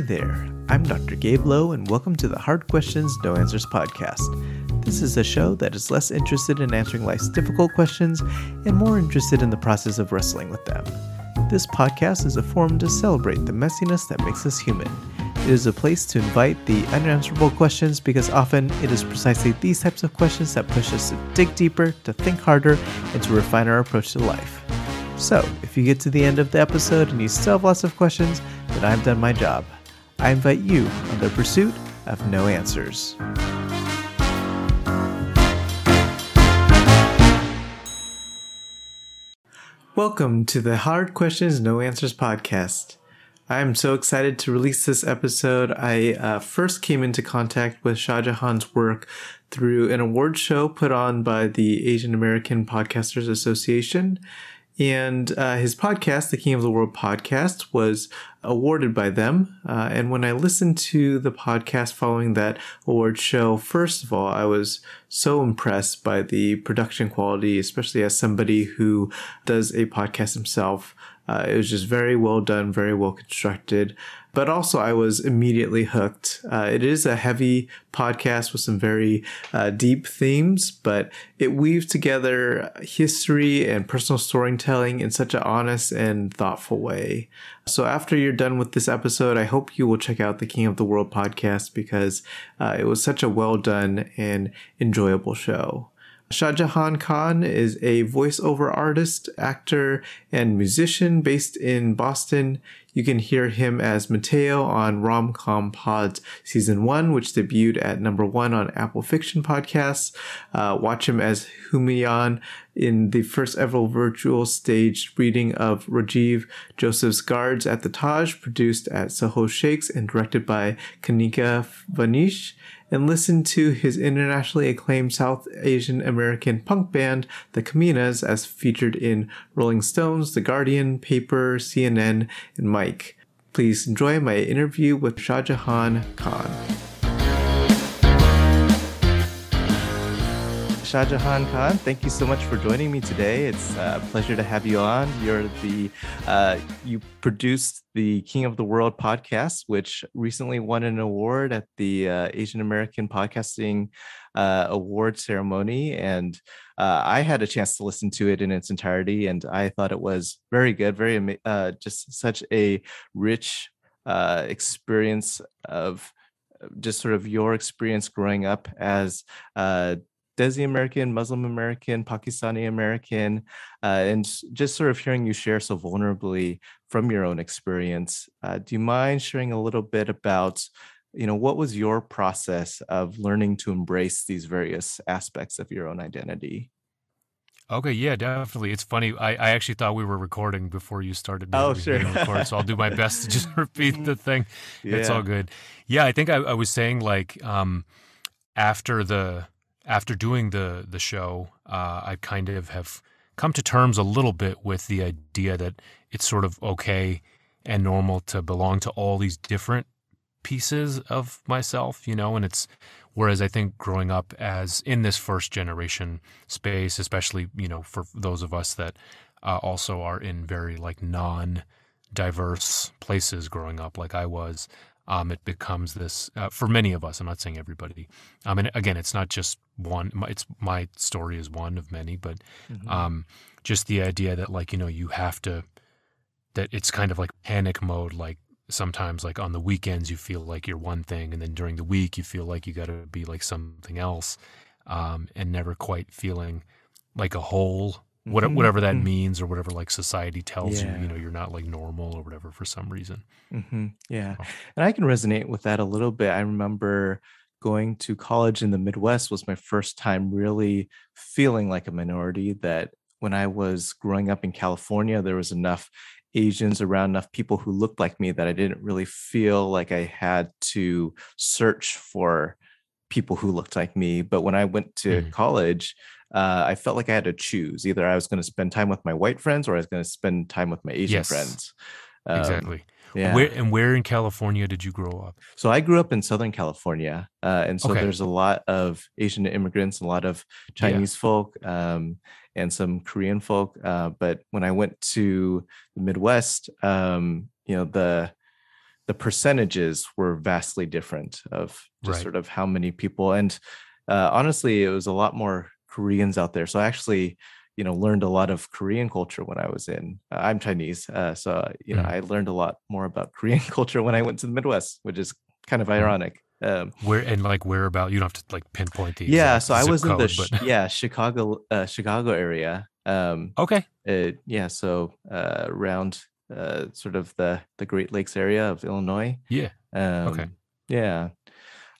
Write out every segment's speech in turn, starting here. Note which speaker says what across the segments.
Speaker 1: Hey there, I'm Dr. Gabe Lowe, and welcome to the Hard Questions, No Answers podcast. This is a show that is less interested in answering life's difficult questions and more interested in the process of wrestling with them. This podcast is a forum to celebrate the messiness that makes us human. It is a place to invite the unanswerable questions because often it is precisely these types of questions that push us to dig deeper, to think harder, and to refine our approach to life. So, if you get to the end of the episode and you still have lots of questions, then I've done my job. I invite you on the pursuit of no answers. Welcome to the Hard Questions, No Answers podcast. I'm so excited to release this episode. I uh, first came into contact with Shah Jahan's work through an award show put on by the Asian American Podcasters Association. And uh, his podcast, the King of the World podcast, was awarded by them. Uh, and when I listened to the podcast following that award show, first of all, I was so impressed by the production quality, especially as somebody who does a podcast himself. Uh, it was just very well done, very well constructed but also I was immediately hooked. Uh, it is a heavy podcast with some very uh, deep themes, but it weaves together history and personal storytelling in such an honest and thoughtful way. So after you're done with this episode, I hope you will check out the King of the World podcast because uh, it was such a well done and enjoyable show. Shah Jahan Khan is a voiceover artist, actor, and musician based in Boston. You can hear him as Mateo on Rom Com Pods Season 1, which debuted at number one on Apple Fiction Podcasts. Uh, watch him as Humayun in the first ever virtual stage reading of Rajiv Joseph's Guards at the Taj, produced at Soho Shakes and directed by Kanika Vanish and listen to his internationally acclaimed South Asian American punk band, the Kominas, as featured in Rolling Stones, The Guardian, Paper, CNN, and Mic. Please enjoy my interview with Shah Jahan Khan. Shah Jahan Khan, thank you so much for joining me today. It's a pleasure to have you on. You're the uh, you produced the King of the World podcast, which recently won an award at the uh, Asian American Podcasting uh, Award ceremony, and uh, I had a chance to listen to it in its entirety, and I thought it was very good, very uh, just such a rich uh, experience of just sort of your experience growing up as uh, Desi American, Muslim American, Pakistani American, uh, and just sort of hearing you share so vulnerably from your own experience. Uh, do you mind sharing a little bit about, you know, what was your process of learning to embrace these various aspects of your own identity?
Speaker 2: Okay, yeah, definitely. It's funny. I, I actually thought we were recording before you started.
Speaker 1: Oh, sure.
Speaker 2: Record, so I'll do my best to just repeat the thing. Yeah. It's all good. Yeah, I think I, I was saying like um, after the after doing the the show, uh, I kind of have come to terms a little bit with the idea that it's sort of okay and normal to belong to all these different pieces of myself, you know, and it's whereas I think growing up as in this first generation space, especially, you know, for those of us that uh, also are in very like non diverse places growing up like I was, um, it becomes this uh, for many of us. I'm not saying everybody. Um, and again, it's not just one. It's my story is one of many, but mm-hmm. um, just the idea that like you know you have to that it's kind of like panic mode. Like sometimes like on the weekends you feel like you're one thing, and then during the week you feel like you got to be like something else, um, and never quite feeling like a whole what, mm-hmm. whatever that mm-hmm. means or whatever like society tells yeah. you you know you're not like normal or whatever for some reason
Speaker 1: mm-hmm. yeah so. and i can resonate with that a little bit i remember going to college in the midwest was my first time really feeling like a minority that when i was growing up in california there was enough asians around enough people who looked like me that i didn't really feel like i had to search for people who looked like me but when i went to mm. college uh, I felt like I had to choose. Either I was going to spend time with my white friends or I was going to spend time with my Asian yes, friends.
Speaker 2: Um, exactly. Yeah. Where and where in California did you grow up?
Speaker 1: So I grew up in Southern California, uh, and so okay. there's a lot of Asian immigrants, a lot of Chinese yeah. folk, um, and some Korean folk. Uh, but when I went to the Midwest, um, you know the the percentages were vastly different of just
Speaker 2: Right.
Speaker 1: sort of how many people and uh, honestly it was a lot more koreans out there so i actually you know learned a lot of korean culture when i was in uh, i'm chinese uh, so you know
Speaker 2: Mm.
Speaker 1: i learned a lot more about korean culture when i went to the midwest which is kind of
Speaker 2: Mm.
Speaker 1: ironic um,
Speaker 2: Where and like where about? You don't have to like pinpoint the
Speaker 1: yeah so i was in the
Speaker 2: code, but
Speaker 1: yeah chicago uh, chicago area um
Speaker 2: okay,
Speaker 1: uh, yeah so uh around uh sort of the the great lakes area of illinois
Speaker 2: yeah,
Speaker 1: um yeah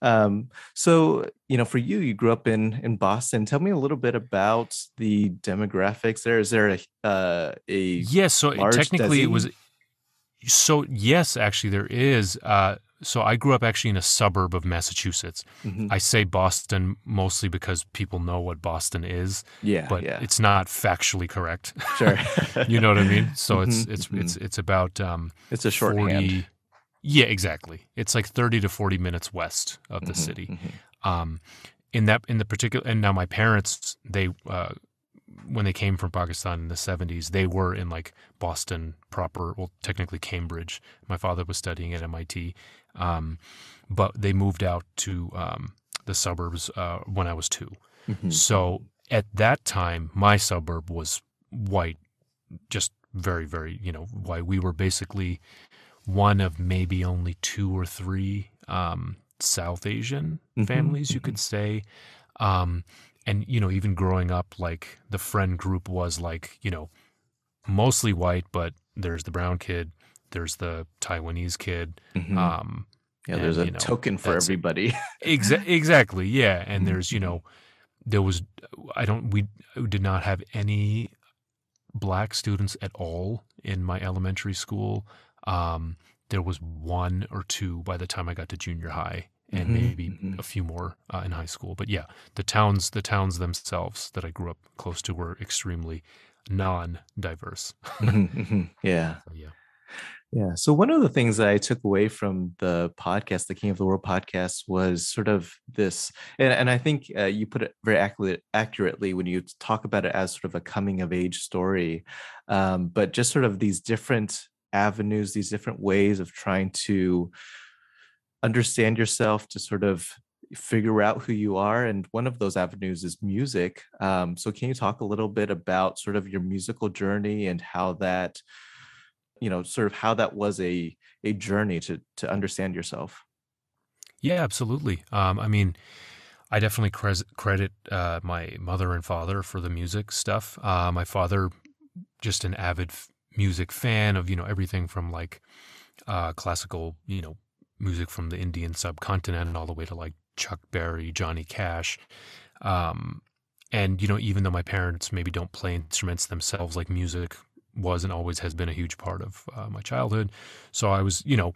Speaker 1: um so you know for you you grew up in in boston tell me a little bit about the demographics there is there a uh a
Speaker 2: yeah. So technically, it was. So yes, actually, there is. Uh, so I grew up actually in a suburb of Massachusetts.
Speaker 1: Mhm.
Speaker 2: I say Boston mostly because people know what Boston is,
Speaker 1: yeah
Speaker 2: but
Speaker 1: yeah
Speaker 2: it's not factually correct.
Speaker 1: sure
Speaker 2: you know what I mean? So it's
Speaker 1: Mhm,
Speaker 2: it's
Speaker 1: mhm.
Speaker 2: it's it's about um,
Speaker 1: it's a shorthand
Speaker 2: 40 Yeah, exactly. It's like thirty to forty minutes west of the
Speaker 1: Mhm,
Speaker 2: city.
Speaker 1: mhm.
Speaker 2: Um, in that in the particular, and now my parents they uh, when they came from Pakistan in the seventies, they were in like Boston proper. Well, technically Cambridge. My father was studying at MIT, um, but they moved out to um, the suburbs uh, when I was two.
Speaker 1: Mhm.
Speaker 2: So at that time, my suburb was white, just very, very, you know, white. We were basically one of maybe only two or three um, South Asian
Speaker 1: Mhm,
Speaker 2: families, you could say. Um, and, you know, even growing up, like the friend group was like, you know, mostly white, but there's the brown kid, there's the Taiwanese kid.
Speaker 1: Mhm.
Speaker 2: Um,
Speaker 1: yeah there's a
Speaker 2: you know,
Speaker 1: token for everybody
Speaker 2: Exa- exactly. Yeah. And there's, you
Speaker 1: Mhm.
Speaker 2: know, there was, I don't, we did not have any black students at all in my elementary school. Um, there was one or two by the time I got to junior high and
Speaker 1: Mhm,
Speaker 2: maybe
Speaker 1: mhm.
Speaker 2: a few more uh, in high school. But yeah, the towns, the towns themselves that I grew up close to were extremely non-diverse.
Speaker 1: Mhm, mhm. yeah
Speaker 2: So, yeah.
Speaker 1: Yeah. So one of the things that I took away from the podcast, the King of the World podcast, was sort of this, and, and I think uh, you put it very accurate, accurately when you talk about it as sort of a coming of age story, um, but just sort of these different avenues, these different ways of trying to understand yourself, to sort of figure out who you are. And one of those avenues is music. Um, so can you talk a little bit about sort of your musical journey and how that you know sort of how that was a a journey to to understand yourself
Speaker 2: Yeah, absolutely. Um, I mean, I definitely cres- credit uh, my mother and father for the music stuff. Uh, my father, just an avid f- music fan of you know everything from like uh, classical, you know, music from the Indian subcontinent and all the way to like Chuck Berry, Johnny Cash. Um, and you know, even though my parents maybe don't play instruments themselves, like music was and always has been a huge part of uh, my childhood. So I was, you know,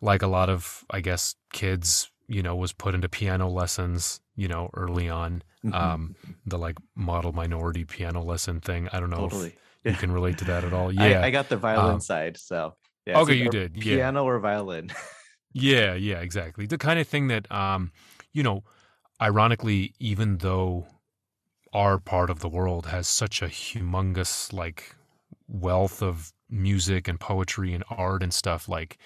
Speaker 2: like a lot of I guess kids, you know, was put into piano lessons, you know, early on.
Speaker 1: Mhm.
Speaker 2: Um, the like model minority piano lesson thing. I don't know
Speaker 1: totally
Speaker 2: if you can relate to that at all. Yeah.
Speaker 1: I got the violin
Speaker 2: Um,
Speaker 1: side so yeah
Speaker 2: okay, you did. Yeah.
Speaker 1: piano or violin
Speaker 2: Yeah, yeah, exactly. The kind of thing that, um, you know, ironically, even though our part of the world has such a humongous like wealth of music and poetry and art and stuff, like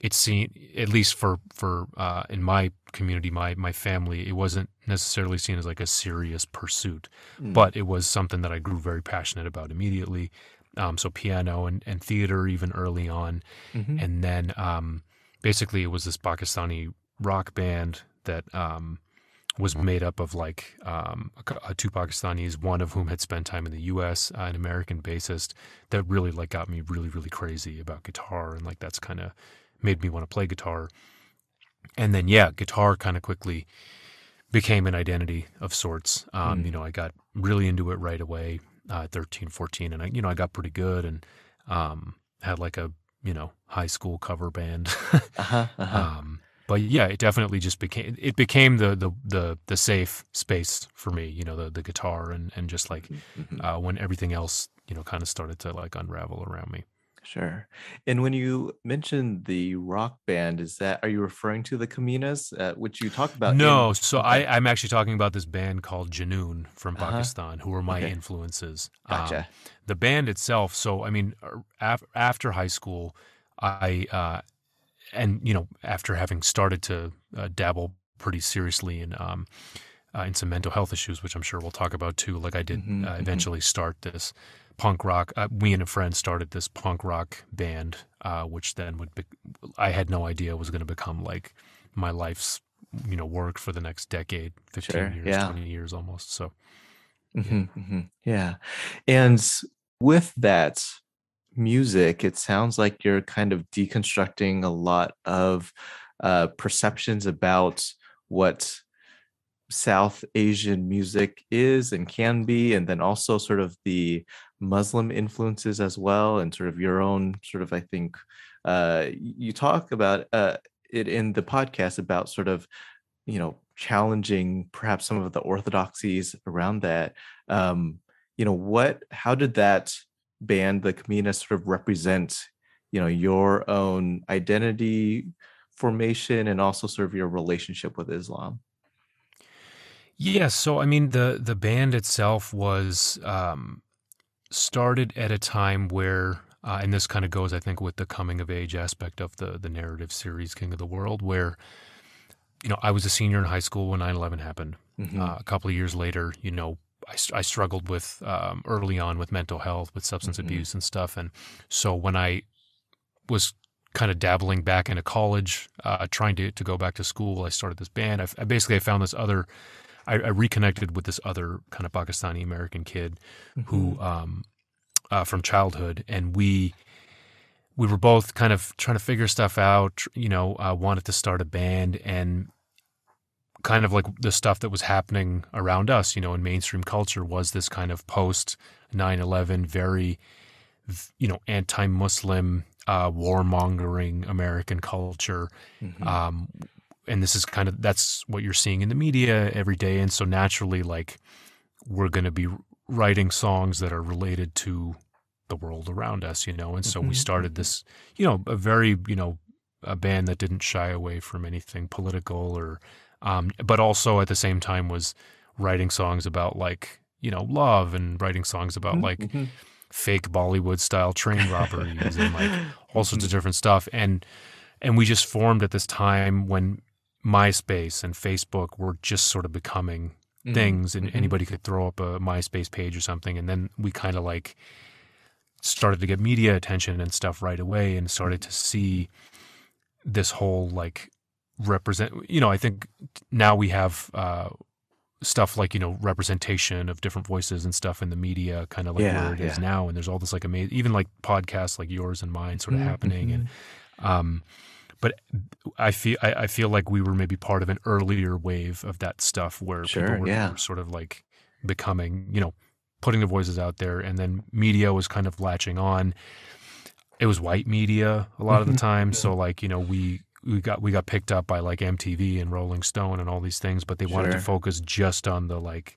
Speaker 2: it's seen at least for for uh, in my community, my my family, it wasn't necessarily seen as like a serious pursuit,
Speaker 1: Mm.
Speaker 2: but it was something that I grew very passionate about immediately. Um, so piano and, and theater even early on
Speaker 1: Mhm.
Speaker 2: and then um, basically it was this Pakistani rock band that um, was made up of like um, uh, two Pakistanis, one of whom had spent time in the U.S., uh, an American bassist that really like got me really really crazy about guitar and like that's kind of made me want to play guitar. And then yeah, guitar kind of quickly became an identity of sorts. Um,
Speaker 1: Mm.
Speaker 2: You know, I got really into it right away, uh, 13, 14, and I, you know, I got pretty good and um, had like a, you know, high school cover band.
Speaker 1: uh-huh, uh-huh.
Speaker 2: um, but yeah, it definitely just became, it became the, the, the, the safe space for me, you know, the, the guitar and, and just like
Speaker 1: Mhm.
Speaker 2: uh, when everything else, you know, kind of started to like unravel around me.
Speaker 1: Sure. And when you mentioned the rock band, is that are you referring to the Kominas, uh, which you talked about? in-
Speaker 2: No, so
Speaker 1: okay.
Speaker 2: I, I'm actually talking about this band called Junoon from
Speaker 1: Uh-huh.
Speaker 2: Pakistan, who were my
Speaker 1: Okay.
Speaker 2: influences. Um,
Speaker 1: Gotcha.
Speaker 2: the band itself. So, I mean, af- after high school, I uh, and you know, after having started to uh, dabble pretty seriously in um, uh, in some mental health issues, which I'm sure we'll talk about too. Like I did mm-hmm, uh, mm-hmm. eventually start this punk rock. Uh, we and a friend started this punk rock band, uh, which then would be, I had no idea was going to become like my life's you know work for the next decade, fifteen sure, years, yeah. twenty years almost. So.
Speaker 1: Mm-hmm, mm-hmm. yeah, and with that music, it sounds like you're kind of deconstructing a lot of uh, perceptions about what South Asian music is and can be, and then also sort of the Muslim influences as well, and sort of your own sort of, I think, uh, you talk about uh, it in the podcast about sort of, you know, challenging perhaps some of the orthodoxies around that. Um, you know, what, how did that band, the Komina, sort of represent, you know, your own identity formation and also sort of your relationship with Islam?
Speaker 2: Yeah, so I mean the the band itself was um, started at a time where, uh, and this kind of goes, I think, with the coming of age aspect of the the narrative series King of the World, where you know I was a senior in high school when 9-11 happened. Mm-hmm. Uh, a couple of years later, you know, I, I struggled with um, early on with mental health, with substance mm-hmm. abuse and stuff, and so when I was kind of dabbling back into college, uh, trying to to go back to school, I started this band. I, I basically I found this other I, I, reconnected with this other kind of Pakistani American kid mm-hmm. who um, uh, from childhood, and we we were both kind of trying to figure stuff out. You know, uh, wanted to start a band and kind of like the stuff that was happening around us, you know, in mainstream culture was this kind of post 9/11 very you know anti-Muslim uh, warmongering American culture. Mm-hmm. Um, and this is kind of that's what you're seeing in the media every day and so naturally like we're going to be writing songs that are related to the world around us you know and so mm-hmm. we started this you know a very you know a band that didn't shy away from anything political or um, but also at the same time was writing songs about like you know love and writing songs about mm-hmm. like mm-hmm. fake bollywood style train robberies and like all sorts of mm-hmm. different stuff and and we just formed at this time when MySpace and Facebook were just sort of becoming mm-hmm. things, and mm-hmm. anybody could throw up a MySpace page or something. And then we kind of like started to get media attention and stuff right away, and started to see this whole like represent. You know, I think now we have. Uh, stuff like you know representation of different voices and stuff in the media kind of like yeah, where it yeah. is now and there's all this like amazing even like podcasts like yours and mine sort of mm-hmm. happening and um but I feel I, I, feel like we were maybe part of an earlier wave of that stuff where sure, people were, yeah. were sort of like becoming, you know, putting their voices out there, and then media was kind of latching on. It was white media a lot of the mm-hmm. time, so like you know we we got we got picked up by like MTV and Rolling Stone and all these things, but they sure. wanted to focus just on the like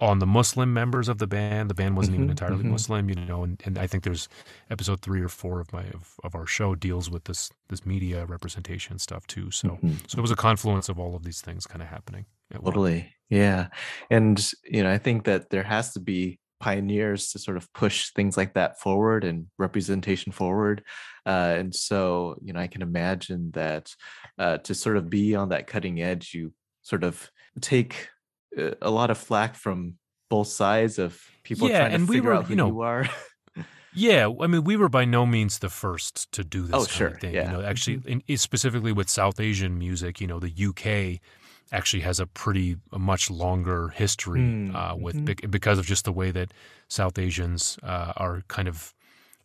Speaker 2: on the Muslim members of the band. The band wasn't mm-hmm, even entirely mm-hmm. Muslim, you know, and, and I think there's episode three or four of my of, of our show deals with this this media representation stuff too. So mm-hmm. so it was a confluence of all of these things kind of happening.
Speaker 1: Totally. Yeah. And you know, I think that there has to be pioneers to sort of push things like that forward and representation forward. Uh, and so, you know, I can imagine that uh, to sort of be on that cutting edge, you sort of take a lot of flack from both sides of people yeah, trying to and figure we were, out who you, know, you are.
Speaker 2: yeah, I mean, we were by no means the first to do this oh, sure. thing. Yeah. You know, actually, mm-hmm. in, specifically with South Asian music, you know, the UK actually has a pretty a much longer history mm. uh, with mm-hmm. because of just the way that South Asians uh, are kind of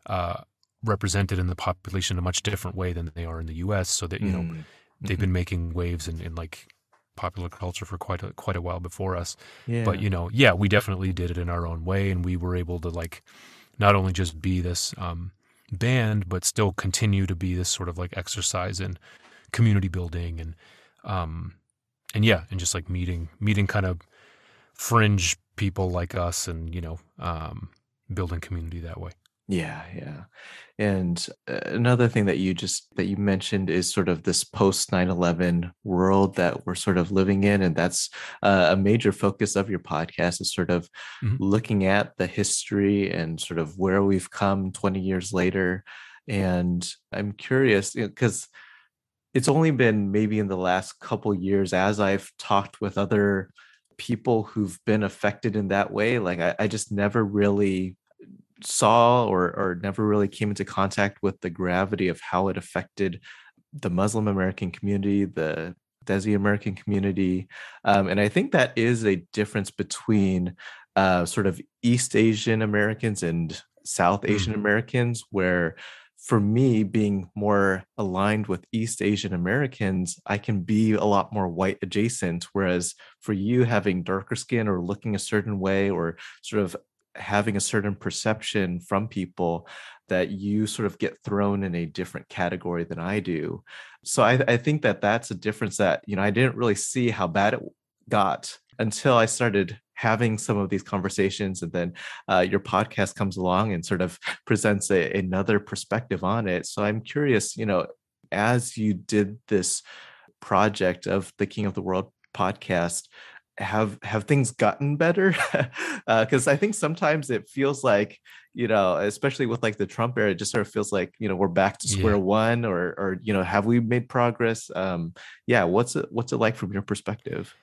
Speaker 2: uh, represented in the population in a much different way than they are in the U.S. So that you know they've mm-hmm. been making waves in, in like popular culture for quite a quite a while before us. Yeah. But you know, yeah, we definitely did it in our own way, and we were able to like not only just be this um, band, but still continue to be this sort of like exercise in community building and um, and yeah, and just like meeting meeting kind of fringe people like us, and you know, um, building community that way.
Speaker 1: Yeah, yeah. And uh, another thing that you just that you mentioned is sort of this post 9/11 world that we're sort of living in and that's uh, a major focus of your podcast is sort of mm-hmm. looking at the history and sort of where we've come 20 years later and I'm curious because it's only been maybe in the last couple years as I've talked with other people who've been affected in that way. Like I, I just never really saw or or never really came into contact with the gravity of how it affected the Muslim American community, the Desi American community, um, and I think that is a difference between uh, sort of East Asian Americans and South Asian mm. Americans, where for me, being more aligned with East Asian Americans, I can be a lot more white adjacent. Whereas for you, having darker skin or looking a certain way or sort of having a certain perception from people, that you sort of get thrown in a different category than I do. So I, I think that that's a difference that, you know, I didn't really see how bad it got until I started having some of these conversations and then uh, your podcast comes along and sort of presents a, another perspective on it so i'm curious you know as you did this project of the king of the world podcast have have things gotten better because uh, i think sometimes it feels like you know especially with like the trump era it just sort of feels like you know we're back to square yeah. one or or you know have we made progress um yeah what's it what's it like from your perspective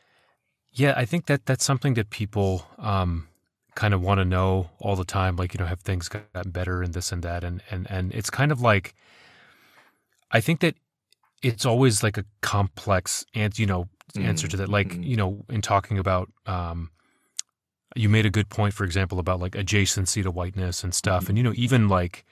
Speaker 2: yeah, I think that that's something that people um, kind of want to know all the time. Like, you know, have things gotten better and this and that, and and and it's kind of like, I think that it's always like a complex and you know answer to that. Like, mm-hmm. you know, in talking about, um, you made a good point, for example, about like adjacency to whiteness and stuff, mm-hmm. and you know, even like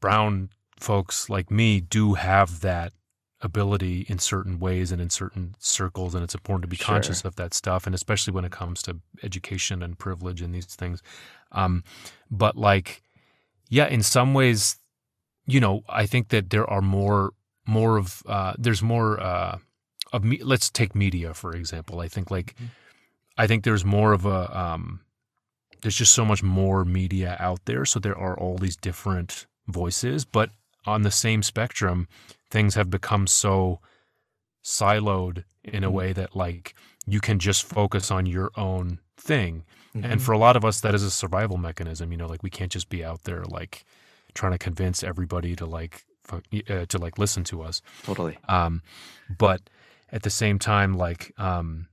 Speaker 2: brown folks like me do have that ability in certain ways and in certain circles and it's important to be sure. conscious of that stuff and especially when it comes to education and privilege and these things um, but like yeah in some ways you know i think that there are more more of uh, there's more uh, of me let's take media for example i think like mm-hmm. i think there's more of a um, there's just so much more media out there so there are all these different voices but on the same spectrum things have become so siloed in a mm-hmm. way that like you can just focus on your own thing. Mm-hmm. And for a lot of us that is a survival mechanism, you know, like we can't just be out there like trying to convince everybody to like uh, to like listen to us.
Speaker 1: Totally.
Speaker 2: Um but at the same time like um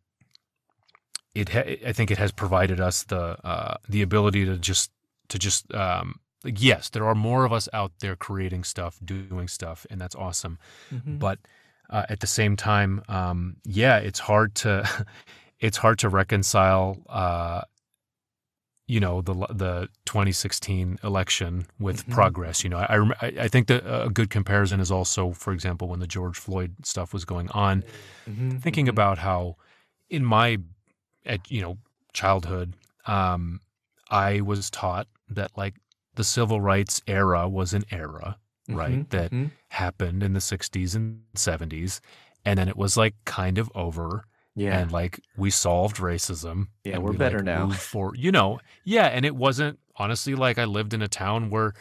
Speaker 2: it ha- I think it has provided us the uh the ability to just to just um like yes, there are more of us out there creating stuff, doing stuff, and that's awesome. Mm-hmm. But uh, at the same time, um, yeah, it's hard to it's hard to reconcile. Uh, you know the the 2016 election with mm-hmm. progress. You know, I I think that a good comparison is also, for example, when the George Floyd stuff was going on, mm-hmm. thinking mm-hmm. about how in my at you know childhood, um, I was taught that like the civil rights era was an era, mm-hmm, right, that mm-hmm. happened in the 60s and 70s. And then it was like kind of over. Yeah. And like we solved racism.
Speaker 1: Yeah, we're we better like now.
Speaker 2: For you know, yeah, and it wasn't honestly like I lived in a town where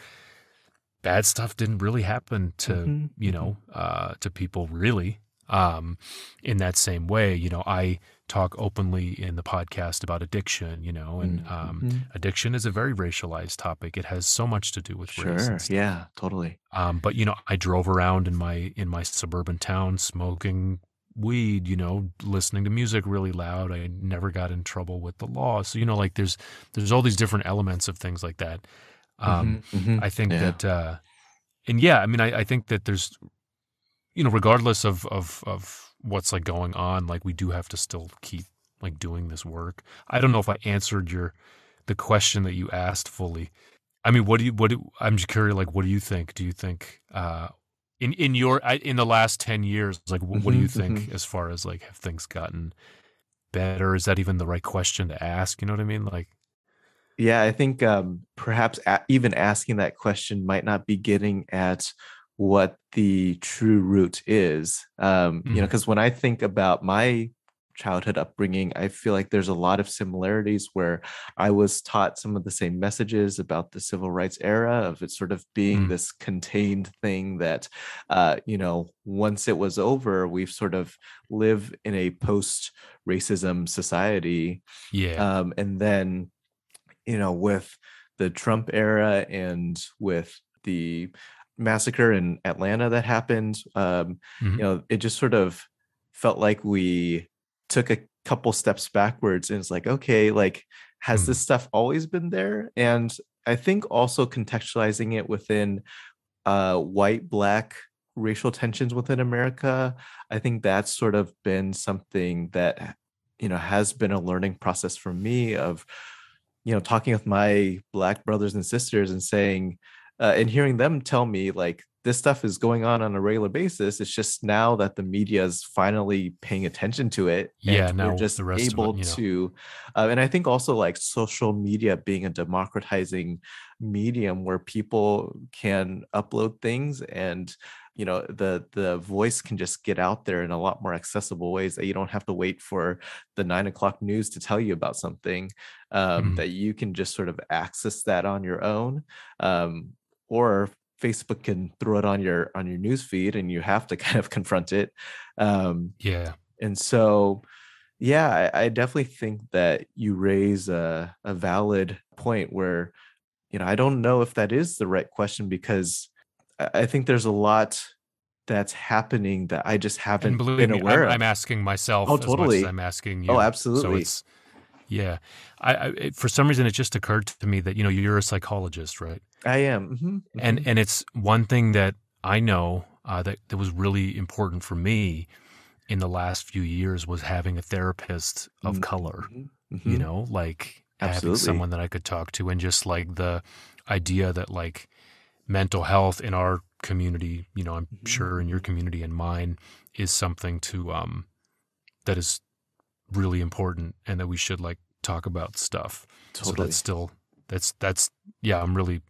Speaker 2: bad stuff didn't really happen to mm-hmm. you know mm-hmm. uh, to people really um, in that same way. You know, I talk openly in the podcast about addiction, you know, and mm, um, mm-hmm. addiction is a very racialized topic. It has so much to do with
Speaker 1: sure.
Speaker 2: race.
Speaker 1: Yeah, totally.
Speaker 2: Um, but you know, I drove around in my in my suburban town smoking weed, you know, listening to music really loud. I never got in trouble with the law. So you know, like there's there's all these different elements of things like that. Um, mm-hmm. Mm-hmm. I think yeah. that, uh, and yeah, I mean, I, I think that there's, you know, regardless of of of what's like going on, like we do have to still keep like doing this work. I don't know if I answered your the question that you asked fully. I mean, what do you what do I'm just curious like what do you think? Do you think uh in in your in the last 10 years like what, mm-hmm, do you mm-hmm, think mm-hmm. as far as like have things gotten better? Is that even the right question to ask? You know what I mean? Like
Speaker 1: yeah, I think um, perhaps a- even asking that question might not be getting at what the true root is. Um, mm-hmm. You know, because mm-hmm. when I think about my childhood upbringing, I feel like there's a lot of similarities where I was taught some of the same messages about the civil rights era of it sort of being mm. this contained thing that, uh, you know, once it was over, we've sort of live in a post racism society.
Speaker 2: Yeah.
Speaker 1: Um, and then, you know, with the Trump era and with the massacre in Atlanta that happened, um, mm-hmm. you know, it just sort of felt like we took a couple steps backwards and it's like, okay, like, has mm-hmm. this stuff always been there? And I think also contextualizing it within uh, white, black racial tensions within America, I think that's sort of been something that, you know, has been a learning process for me of, you know, talking with my black brothers and sisters and saying, uh, and hearing them tell me like this stuff is going on on a regular basis. It's just now that the media is finally paying attention to it.
Speaker 2: Yeah, now
Speaker 1: we're just able
Speaker 2: it, you know.
Speaker 1: to, uh, and I think also like social media being a democratizing medium where people can upload things and you know the the voice can just get out there in a lot more accessible ways that you don't have to wait for the nine o'clock news to tell you about something um, mm-hmm. that you can just sort of access that on your own um, or Facebook can throw it on your on your news feed and you have to kind of confront it. Um,
Speaker 2: yeah.
Speaker 1: And so, yeah, I, I, definitely think that you raise a, a valid point where, you know, I don't know if that is the right question because I think there's a lot that's happening that I just haven't been
Speaker 2: me,
Speaker 1: aware
Speaker 2: I'm,
Speaker 1: of.
Speaker 2: I'm asking myself
Speaker 1: oh, totally.
Speaker 2: I'm asking you.
Speaker 1: Oh, absolutely. So
Speaker 2: it's, yeah. I, I it, for some reason, it just occurred to me that, you know, you're a psychologist, right?
Speaker 1: I am. Mm-hmm. Mm-hmm.
Speaker 2: And, and it's one thing that I know uh, that, that was really important for me in the last few years was having a therapist of mm-hmm. color, mm-hmm. you know, like Absolutely. having someone that I could talk to and just like the idea that like mental health in our community, you know, I'm mm-hmm. sure in your community and mine is something to, um, that is really important and that we should like talk about stuff. Totally. So that's still, that's, that's, yeah, I'm really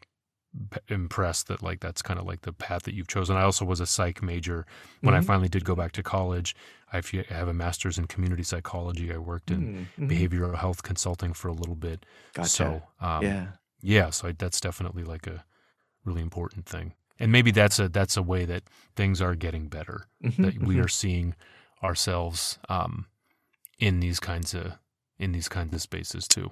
Speaker 2: impressed that like that's kind of like the path that you've chosen. I also was a psych major when mm-hmm. I finally did go back to college. I have a master's in community psychology. I worked in mm-hmm. behavioral health consulting for a little bit.
Speaker 1: Gotcha.
Speaker 2: So
Speaker 1: um, yeah,
Speaker 2: yeah. So I, that's definitely like a really important thing. And maybe that's a that's a way that things are getting better. Mm-hmm. That we mm-hmm. are seeing ourselves um, in these kinds of in these kinds of spaces too.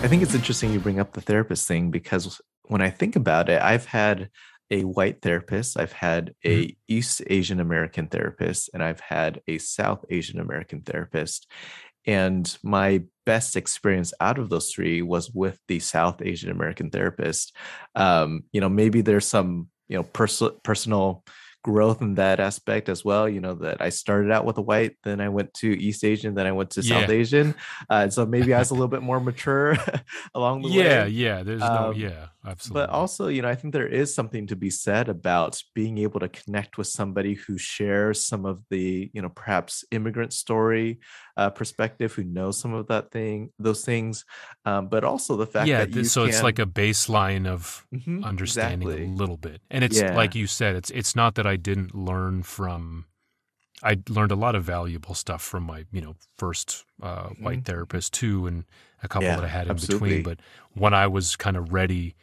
Speaker 1: I think it's interesting you bring up the therapist thing because when I think about it, I've had a white therapist, I've had a mm-hmm. East Asian American therapist, and I've had a South Asian American therapist. And my best experience out of those three was with the South Asian American therapist. Um, you know, maybe there's some, you know, pers- personal growth in that aspect as well. You know, that I started out with a white, then I went to East Asian, then I went to yeah. South Asian. Uh, so maybe I was a little bit more mature along the
Speaker 2: yeah,
Speaker 1: way.
Speaker 2: Yeah, yeah. There's no, um, yeah, absolutely.
Speaker 1: But also, you know, I think there is something to be said about being able to connect with somebody who shares some of the, you know, perhaps immigrant story uh, perspective, who knows some of that thing, those things, um, but also the fact
Speaker 2: yeah,
Speaker 1: that you
Speaker 2: so
Speaker 1: can...
Speaker 2: it's like a baseline of mm-hmm, understanding exactly. a little bit, and it's
Speaker 1: yeah.
Speaker 2: like you said, it's it's not that I didn't learn from. I learned a lot of valuable stuff from my, you know, first uh, white mm-hmm. therapist too, and a couple
Speaker 1: yeah,
Speaker 2: that I had in
Speaker 1: absolutely.
Speaker 2: between. But when I was kind of ready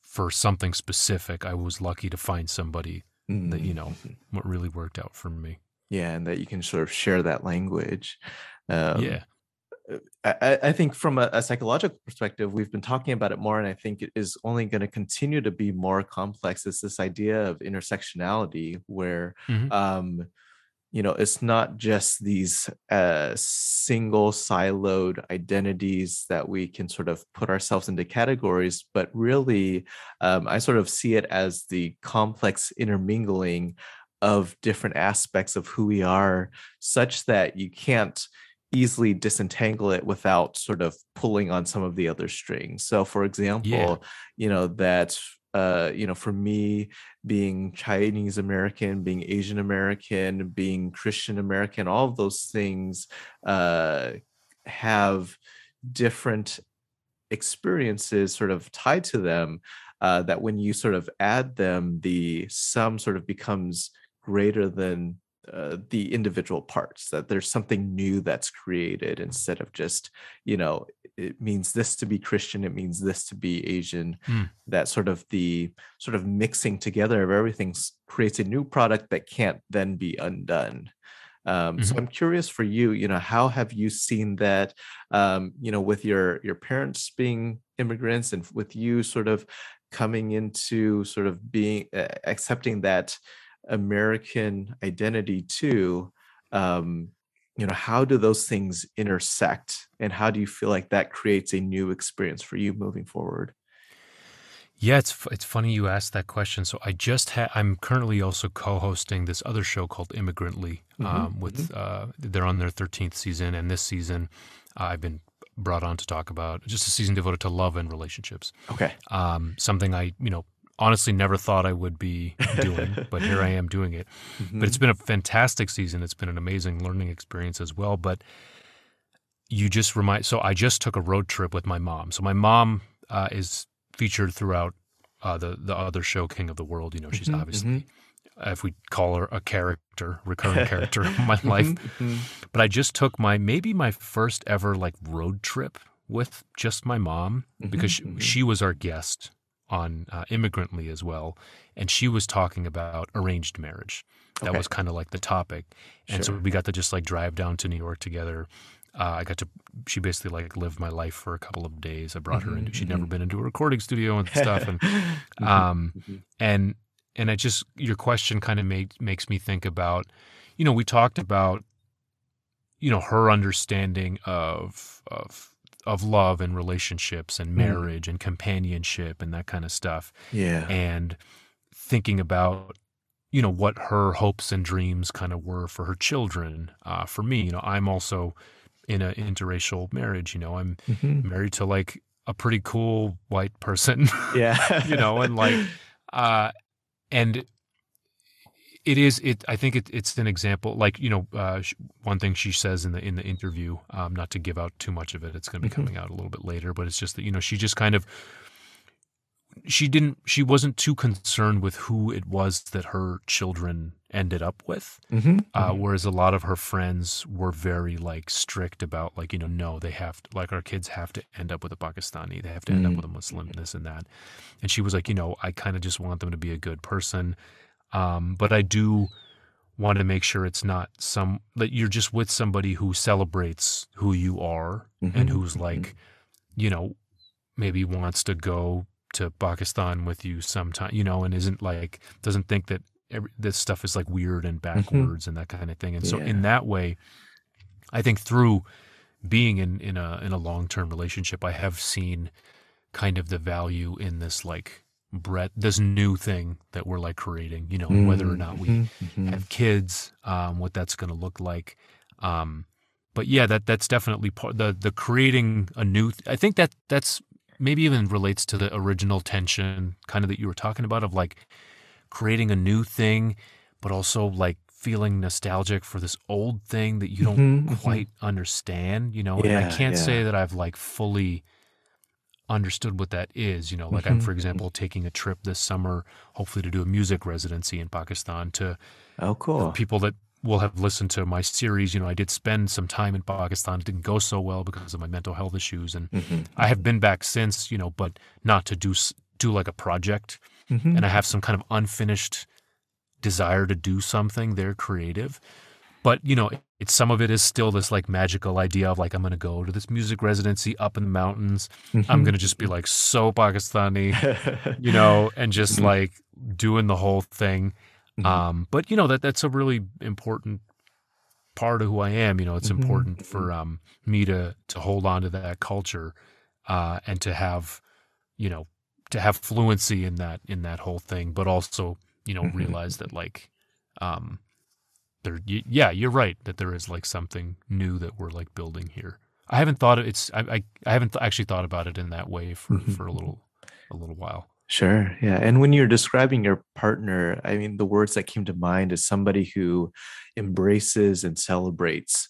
Speaker 2: for something specific, I was lucky to find somebody mm-hmm. that you know mm-hmm. what really worked out for me.
Speaker 1: Yeah, and that you can sort of share that language.
Speaker 2: Um, yeah.
Speaker 1: Uh, I, I, think from a, a, psychological perspective, we've been talking about it more, and I think it is only going to continue to be more complex. Is this idea of intersectionality, where mm-hmm. um, you know it's not just these uh, single siloed identities that we can sort of put ourselves into categories but really um, i sort of see it as the complex intermingling of different aspects of who we are such that you can't easily disentangle it without sort of pulling on some of the other strings so for example yeah. you know that uh, you know, for me, being Chinese American, being Asian American, being Christian American, all of those things uh, have different experiences sort of tied to them. Uh, that when you sort of add them, the sum sort of becomes greater than uh, the individual parts that there's something new that's created instead of just you know it means this to be christian it means this to be asian mm. that sort of the sort of mixing together of everything creates a new product that can't then be undone um, mm-hmm. so i'm curious for you you know how have you seen that um, you know with your your parents being immigrants and with you sort of coming into sort of being uh, accepting that American identity too, um, you know, how do those things intersect, and how do you feel like that creates a new experience for you moving forward?
Speaker 2: Yeah, it's it's funny you asked that question. So I just had I'm currently also co-hosting this other show called Immigrantly. Mm-hmm, um, with mm-hmm. uh, they're on their 13th season, and this season uh, I've been brought on to talk about just a season devoted to love and relationships.
Speaker 1: Okay,
Speaker 2: um, something I you know honestly never thought I would be doing, but here I am doing it. Mm-hmm. But it's been a fantastic season. It's been an amazing learning experience as well. But you just remind, so I just took a road trip with my mom. So my mom uh, is featured throughout uh, the the other show, King of the World. You know, she's mm-hmm, obviously. Mm-hmm. If we call her a character, recurring character in my mm-hmm, life, mm-hmm. but I just took my maybe my first ever like road trip with just my mom because she, mm-hmm, she was our guest on uh, Immigrantly as well, and she was talking about arranged marriage. That okay. was kind of like the topic, and sure. so we got to just like drive down to New York together. Uh, I got to. She basically like lived my life for a couple of days. I brought mm-hmm, her into. She'd mm-hmm. never been into a recording studio and stuff, and mm-hmm, um, mm-hmm. and and I just your question kind of made makes me think about, you know, we talked about, you know, her understanding of of of love and relationships and mm. marriage mm. and companionship and that kind of stuff.
Speaker 1: Yeah.
Speaker 2: And thinking about you know what her hopes and dreams kind of were for her children. Uh, for me, you know, I'm also in an interracial marriage. You know, I'm mm-hmm. married to like a pretty cool white person.
Speaker 1: Yeah.
Speaker 2: you know, and like, uh, and it is it i think it, it's an example like you know uh, one thing she says in the in the interview um, not to give out too much of it it's going to be mm-hmm. coming out a little bit later but it's just that you know she just kind of she didn't she wasn't too concerned with who it was that her children ended up with mm-hmm. Uh, mm-hmm. whereas a lot of her friends were very like strict about like you know no they have to, like our kids have to end up with a pakistani they have to end up with a muslim this and that and she was like you know i kind of just want them to be a good person um, but I do want to make sure it's not some that you're just with somebody who celebrates who you are mm-hmm. and who's mm-hmm. like, you know, maybe wants to go to Pakistan with you sometime, you know, and isn't like doesn't think that every, this stuff is like weird and mm-hmm. backwards mm-hmm. and that kind of thing. And yeah. so in that way, I think through being in in a in a long term relationship, I have seen kind of the value in this like Brett this new thing that we're like creating, you know, mm-hmm. whether or not we mm-hmm. mm-hmm. have kids, um, what that's going to look like. Um, but yeah, that that's definitely part the the creating a new. Th- I think that that's maybe even relates to the original tension, kind of that you were talking about, of like creating a new thing, but also like feeling nostalgic for this old thing that you don't mm-hmm, mm-hmm. quite understand, you know. Yeah, and I can't yeah. say that I've like fully understood what that is. You know, like mm-hmm. I'm, for example, taking a trip this summer, hopefully to do a music residency in Pakistan to
Speaker 1: oh, cool
Speaker 2: people that will have listened to my series. You know, I did spend some time in Pakistan. It didn't go so well because of my mental health issues, and mm-hmm. I have been back since. You know, but not to do do like a project, mm-hmm. and I have some kind of unfinished desire to do something there creative but you know it's some of it is still this like magical idea of like i'm going to go to this music residency up in the mountains mm-hmm. i'm going to just be like so pakistani you know and just mm-hmm. like doing the whole thing mm-hmm. um but you know that that's a really important part of who i am you know it's mm-hmm. important for um me to to hold on to that culture uh and to have you know to have fluency in that in that whole thing but also you know mm-hmm. realize that like um there yeah you're right that there is like something new that we're like building here i haven't thought of it's i i, I haven't th- actually thought about it in that way for mm-hmm. for a little a little while
Speaker 1: sure yeah and when you're describing your partner i mean the words that came to mind is somebody who embraces and celebrates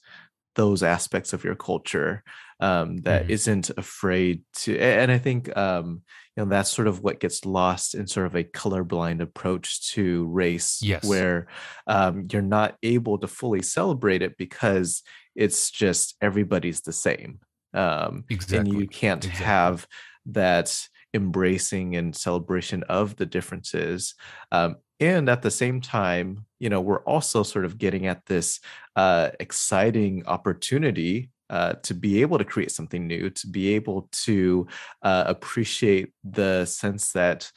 Speaker 1: those aspects of your culture um, that
Speaker 2: Mhm.
Speaker 1: not afraid to and i think um, you know that's sort of what gets lost in sort of a colorblind approach to race
Speaker 2: Yes.
Speaker 1: where um, you're not able to fully celebrate it because it's just everybody's the same um, and you can't
Speaker 2: Exactly.
Speaker 1: have that embracing and celebration of the differences um, and at the same time you know we're also sort of getting at this uh, exciting opportunity uh, to be able to create something new to be able to uh, appreciate the sense that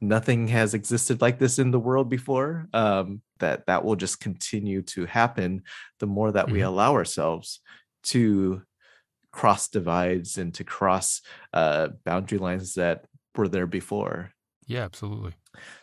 Speaker 1: nothing has existed like this in the world before um, that that will just continue to happen the more that we
Speaker 2: Mhm.
Speaker 1: allow ourselves to cross divides and to cross uh, boundary lines that were there before
Speaker 2: Yeah, absolutely.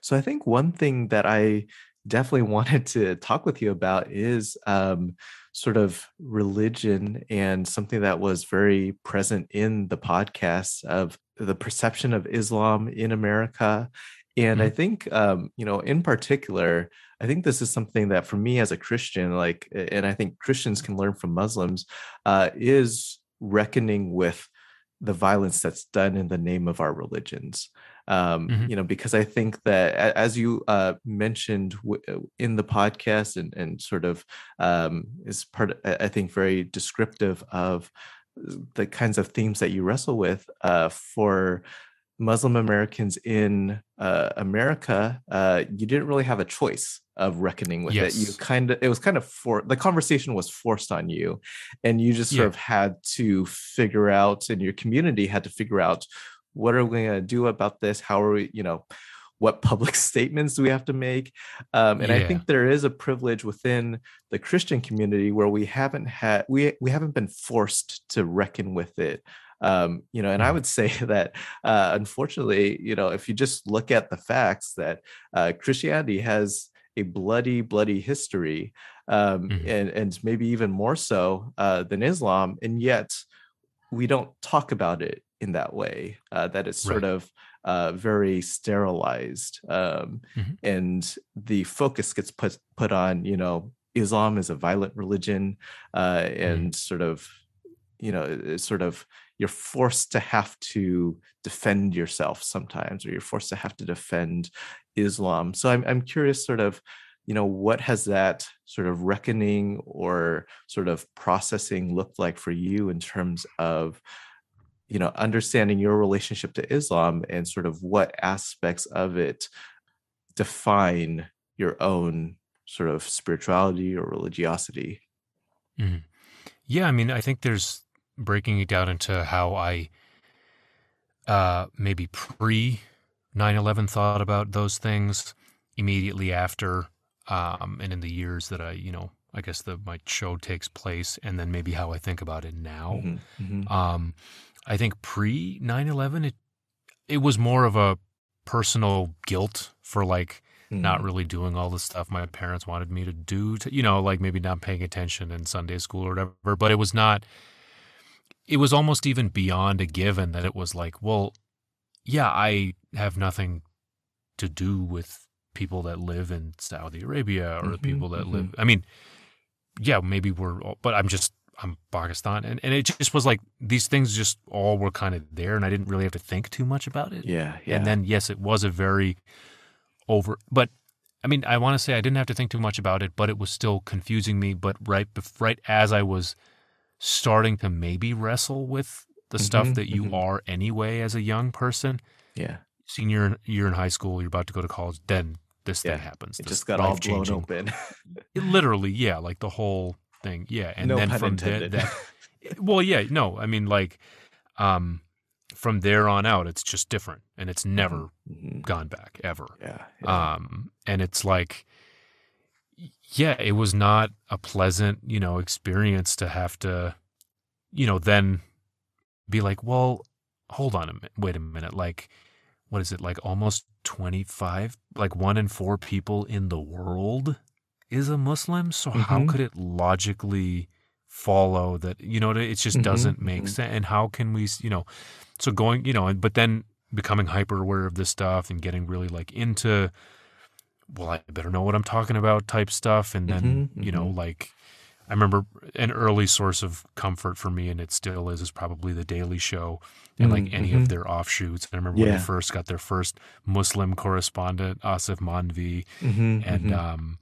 Speaker 1: so I think one thing that I definitely wanted to talk with you about is um, sort of religion and something that was very present in the podcast of the perception of Islam in America. And I
Speaker 2: Mhm.
Speaker 1: think, um, you know, in particular, I think this is something that for me as a Christian, like, and I think Christians can learn from Muslims, uh, is reckoning with the violence that's done in the name of our religions um,
Speaker 2: Mhm.
Speaker 1: you know, because I think that as you uh, mentioned w- uh, in the podcast and, and sort of um, is part, of, I think, very descriptive of the kinds of themes that you wrestle with uh, for Muslim Americans in uh, America, uh, you didn't really have a choice of reckoning with it. You kind of, it was kind of for the conversation was forced on you, and you just sort
Speaker 2: Yeah.
Speaker 1: of had to figure out, and your community had to figure out what are we going to do about this? How are we, you know, what public statements do we have to make? Um, and I think there is a privilege within the Christian community where we haven't had we we haven't been forced to reckon with it. Um, you know, and I
Speaker 2: Mhm.
Speaker 1: would say that uh, unfortunately, you know, if you just look at the facts that uh, Christianity has a bloody, bloody history, um,
Speaker 2: Mhm.
Speaker 1: and and maybe even more so uh, than Islam, and yet we don't talk about it in that way. Uh, that it's sort
Speaker 2: Right.
Speaker 1: of uh, very sterilized, um,
Speaker 2: Mhm.
Speaker 1: and the focus gets put put on you know Islam is a violent religion, uh, and sort of you know it's sort of you're forced to have to defend yourself sometimes, or you're forced to have to defend Islam. So I'm I'm curious, sort of, you know, what has that sort of reckoning or sort of processing looked like for you in terms of you know understanding your relationship to Islam and sort of what aspects of it define your own sort of spirituality or religiosity.
Speaker 2: Mhm. Yeah, I mean, I think there's breaking it down into how I uh, maybe pre 9 11 thought about those things immediately after, um, and in the years that I, you know, I guess the my show takes place, and then maybe how I think about it now.
Speaker 1: Mhm, mhm,
Speaker 2: Um, I think pre 9 11, it, it was more of a personal guilt for like not
Speaker 1: mhm.
Speaker 2: really doing all the stuff my parents wanted me to do to you know like maybe not paying attention in sunday school or whatever but it was not it was almost even beyond a given that it was like well yeah i have nothing to do with people that live in saudi arabia or the
Speaker 1: Mhm,
Speaker 2: people that
Speaker 1: mhm.
Speaker 2: live i mean yeah maybe we're all, but i'm just i'm pakistan and, and it just was like these things just all were kind of there and i didn't really have to think too much about it
Speaker 1: Yeah, yeah.
Speaker 2: and then yes, it was a very over but I mean, I want to say I didn't have to think too much about it, but it was still confusing me, but right right as I was starting to maybe wrestle with the stuff
Speaker 1: Mhm,
Speaker 2: that you
Speaker 1: mhm.
Speaker 2: are anyway as a young person,
Speaker 1: yeah,
Speaker 2: senior year in high school, you're about to go to college, then this
Speaker 1: Yeah,
Speaker 2: thing happens.
Speaker 1: it just got all blown open.
Speaker 2: Literally, yeah, like the whole thing. Yeah. And
Speaker 1: no
Speaker 2: then from there that well, yeah, no, I mean like um from there on out it's just different and it's never
Speaker 1: Mhm.
Speaker 2: gone back ever.
Speaker 1: Yeah, yeah.
Speaker 2: Um, and it's like, yeah, it was not a pleasant, you know, experience to have to, you know, then be like, well, hold on a minute, wait a minute, like, what is it, like almost 25, like one in four people in the world is a Muslim. So how
Speaker 1: Mhm.
Speaker 2: could it logically follow that, you know, it just
Speaker 1: Mhm,
Speaker 2: doesn't make sense. And how can we, you know, so going, you know, but then becoming hyper aware of this stuff and getting really like into, well, I better know what I'm talking about type stuff. And then,
Speaker 1: Mhm,
Speaker 2: you know,
Speaker 1: mhm.
Speaker 2: like, I remember an early source of comfort for me, and it still is, is probably the Daily Show and like mm-hmm. any of mm-hmm. their offshoots. And I remember yeah. when they first got their first Muslim correspondent, Asif Mandvi, mm-hmm, and mm-hmm. um,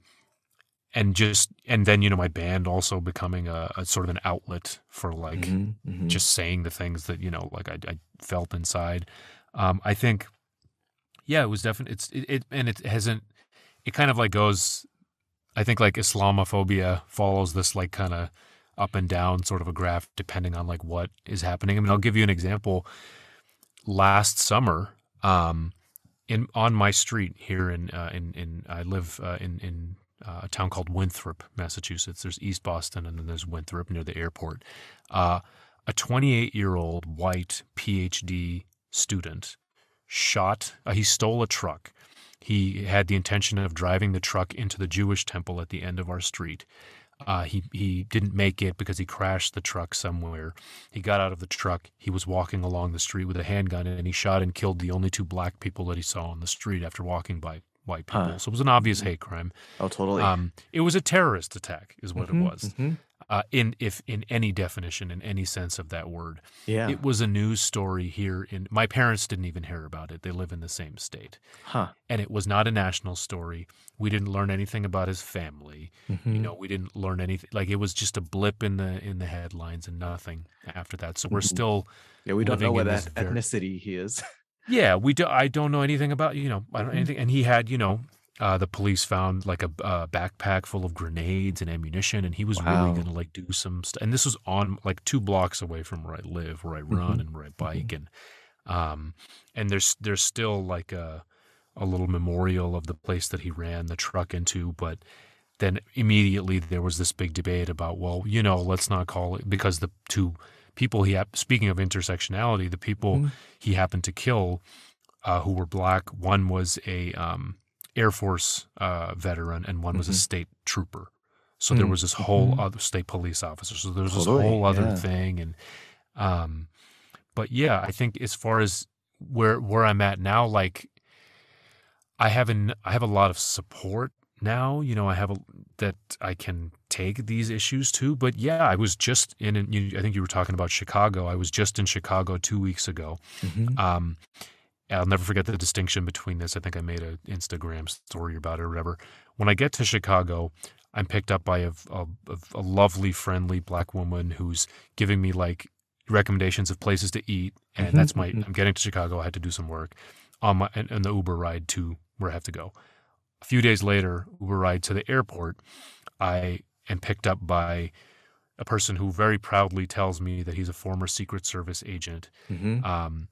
Speaker 2: and just and then you know my band also becoming a, a sort of an outlet for like mm-hmm, mm-hmm. just saying the things that you know like I, I felt inside. Um, I think, yeah, it was definitely it's it, it and it hasn't. It kind of like goes I think like Islamophobia follows this like kind of up and down sort of a graph depending on like what is happening. I mean, I'll give you an example. Last summer, um, in on my street here in uh, in in I live uh, in in uh, a town called Winthrop, Massachusetts. There's East Boston and then there's Winthrop near the airport. Uh, a 28 year old white PhD student shot. Uh, he stole a truck he had the intention of driving the truck into the Jewish temple at the end of our street. Uh, he he didn't make it because he crashed the truck somewhere. He got out of the truck. He was walking along the street with a handgun, and he shot and killed the only two black people that he saw on the street after walking by white people. Huh. So it was an obvious hate crime.
Speaker 1: Oh, totally. Um,
Speaker 2: it was a terrorist attack, is what mm-hmm, it was. Mm-hmm uh, in if in any definition, in any sense of that word.
Speaker 1: Yeah,
Speaker 2: it was a news story here. In my parents didn't even hear about it. They live in the same state,
Speaker 1: huh?
Speaker 2: And it was not a national story. We didn't learn anything about his family. Mm-hmm. You know, we didn't learn anything. Like it was just a blip in the in the headlines and nothing after that. So we're mm-hmm. still
Speaker 1: yeah. We don't know what that ethnicity he is.
Speaker 2: yeah, we do. I don't know anything about you know. I don't mm-hmm. anything. And he had you know uh, the police found like a, backpack full of grenades and ammunition, and he was wow. really gonna like do some stuff. And this was on like two blocks away from where I live, where I run mm-hmm. and where I mm-hmm. bike, mm-hmm. and um, and there's there's still like a a little memorial of the place that he ran the truck into, but then immediately there was this big debate about well, you know, let's not call it because the two people he speaking of intersectionality, the people mm-hmm. he happened to kill uh, who were black, one was a um, Air Force uh, veteran and one was mm-hmm. a state trooper. So mm-hmm. there was this whole mm-hmm. other state police officer. So there was this whole other yeah. thing, and um, but yeah, I think as far as where where I'm at now, like I have an I have a lot of support now. You know, I have a that I can take these issues to. But yeah, I was just in. I think you were talking about Chicago. I was just in Chicago two weeks ago. Mm-hmm. Um, I'll never forget the distinction between this. I think I made an Instagram story about it or whatever. When I get to Chicago, I'm picked up by a, a, a lovely, friendly black woman who's giving me like recommendations of places to eat. And mm-hmm, that's my, mm-hmm. I'm getting to Chicago. I had to do some work on my, and the Uber ride to where I have to go. A few days later, Uber ride to the airport, I am picked up by a person who very proudly tells me that he's a former Secret Service agent. Mm-hmm. Um,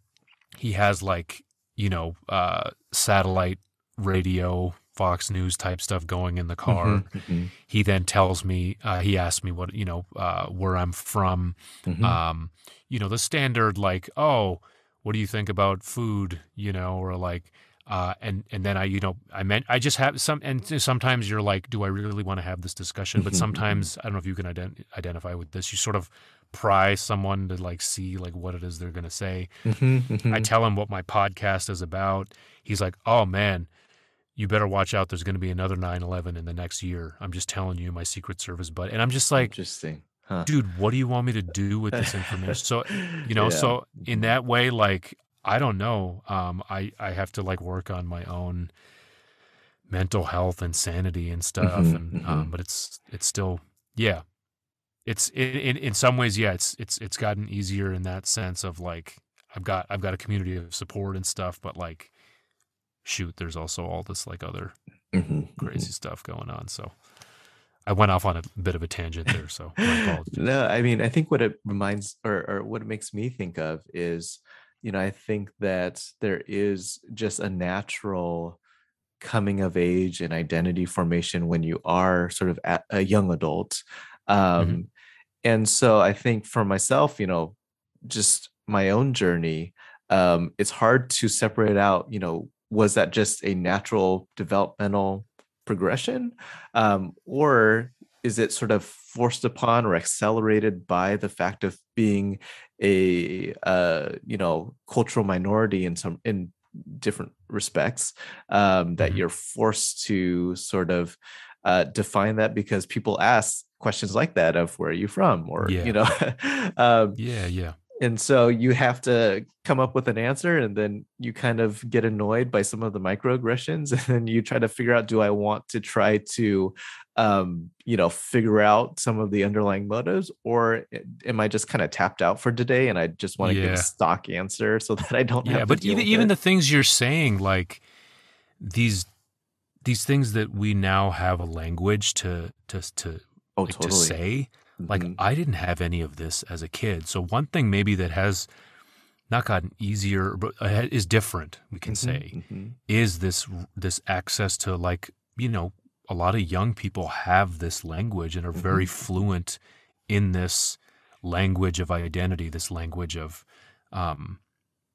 Speaker 2: he has like you know, uh, satellite radio, Fox News type stuff going in the car. Mm-hmm, mm-hmm. He then tells me, uh, he asks me what, you know, uh, where I'm from. Mm-hmm. Um, you know, the standard like, oh, what do you think about food? You know, or like, uh, and and then I, you know, I meant I just have some, and sometimes you're like, do I really want to have this discussion? But mm-hmm, mm-hmm. sometimes I don't know if you can ident- identify with this. You sort of pry someone to like see like what it is they're going to say. Mm-hmm. I tell him what my podcast is about. He's like, "Oh man, you better watch out. There's going to be another 9/11 in the next year. I'm just telling you, my Secret Service but." And I'm just like,
Speaker 1: "Interesting."
Speaker 2: Huh. Dude, what do you want me to do with this information? so, you know, yeah. so in that way like I don't know. Um I I have to like work on my own mental health and sanity and stuff mm-hmm, and um mm-hmm. but it's it's still yeah it's in, in some ways, yeah, it's it's it's gotten easier in that sense of like I've got I've got a community of support and stuff, but like shoot, there's also all this like other mm-hmm, crazy mm-hmm. stuff going on. So I went off on a bit of a tangent there. So
Speaker 1: no, I mean, I think what it reminds or, or what it makes me think of is, you know, I think that there is just a natural coming of age and identity formation when you are sort of a young adult. Mm-hmm. Um, mm-hmm and so i think for myself you know just my own journey um it's hard to separate out you know was that just a natural developmental progression um or is it sort of forced upon or accelerated by the fact of being a uh you know cultural minority in some in different respects um that mm-hmm. you're forced to sort of uh define that because people ask questions like that of where are you from or
Speaker 2: Yeah.
Speaker 1: you know um,
Speaker 2: Yeah, yeah.
Speaker 1: And so you have to come up with an answer and then you kind of get annoyed by some of the microaggressions and then you try to figure out do i want to try to um, you know figure out some of the underlying motives or am i just kind of tapped out for today and i just want to give
Speaker 2: Yeah.
Speaker 1: a stock answer so that i don't
Speaker 2: Yeah,
Speaker 1: have
Speaker 2: but even even the things you're saying, like these these things that we now have a language to to to
Speaker 1: oh
Speaker 2: like
Speaker 1: totally
Speaker 2: to say, like
Speaker 1: Mhm.
Speaker 2: I didn't have any of this as a kid. So one thing maybe that has not gotten easier, but uh, is different. We can
Speaker 1: Mhm,
Speaker 2: say
Speaker 1: mhm.
Speaker 2: is this this access to like you know a lot of young people have this language and are very
Speaker 1: Mhm.
Speaker 2: fluent in this language of identity this language of um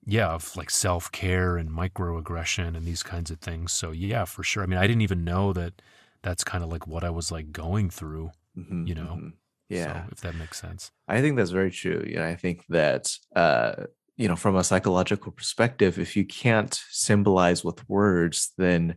Speaker 2: yeah of like self-care and microaggression and these kinds of things so yeah for sure i mean i didn't even know that that's kind of like what i was like going through
Speaker 1: Mhm,
Speaker 2: you know,
Speaker 1: mhm. Yeah
Speaker 2: so if that makes sense
Speaker 1: I think that's very true. You know, I think that uh, you know, from a psychological perspective, if you can't symbolize with words, then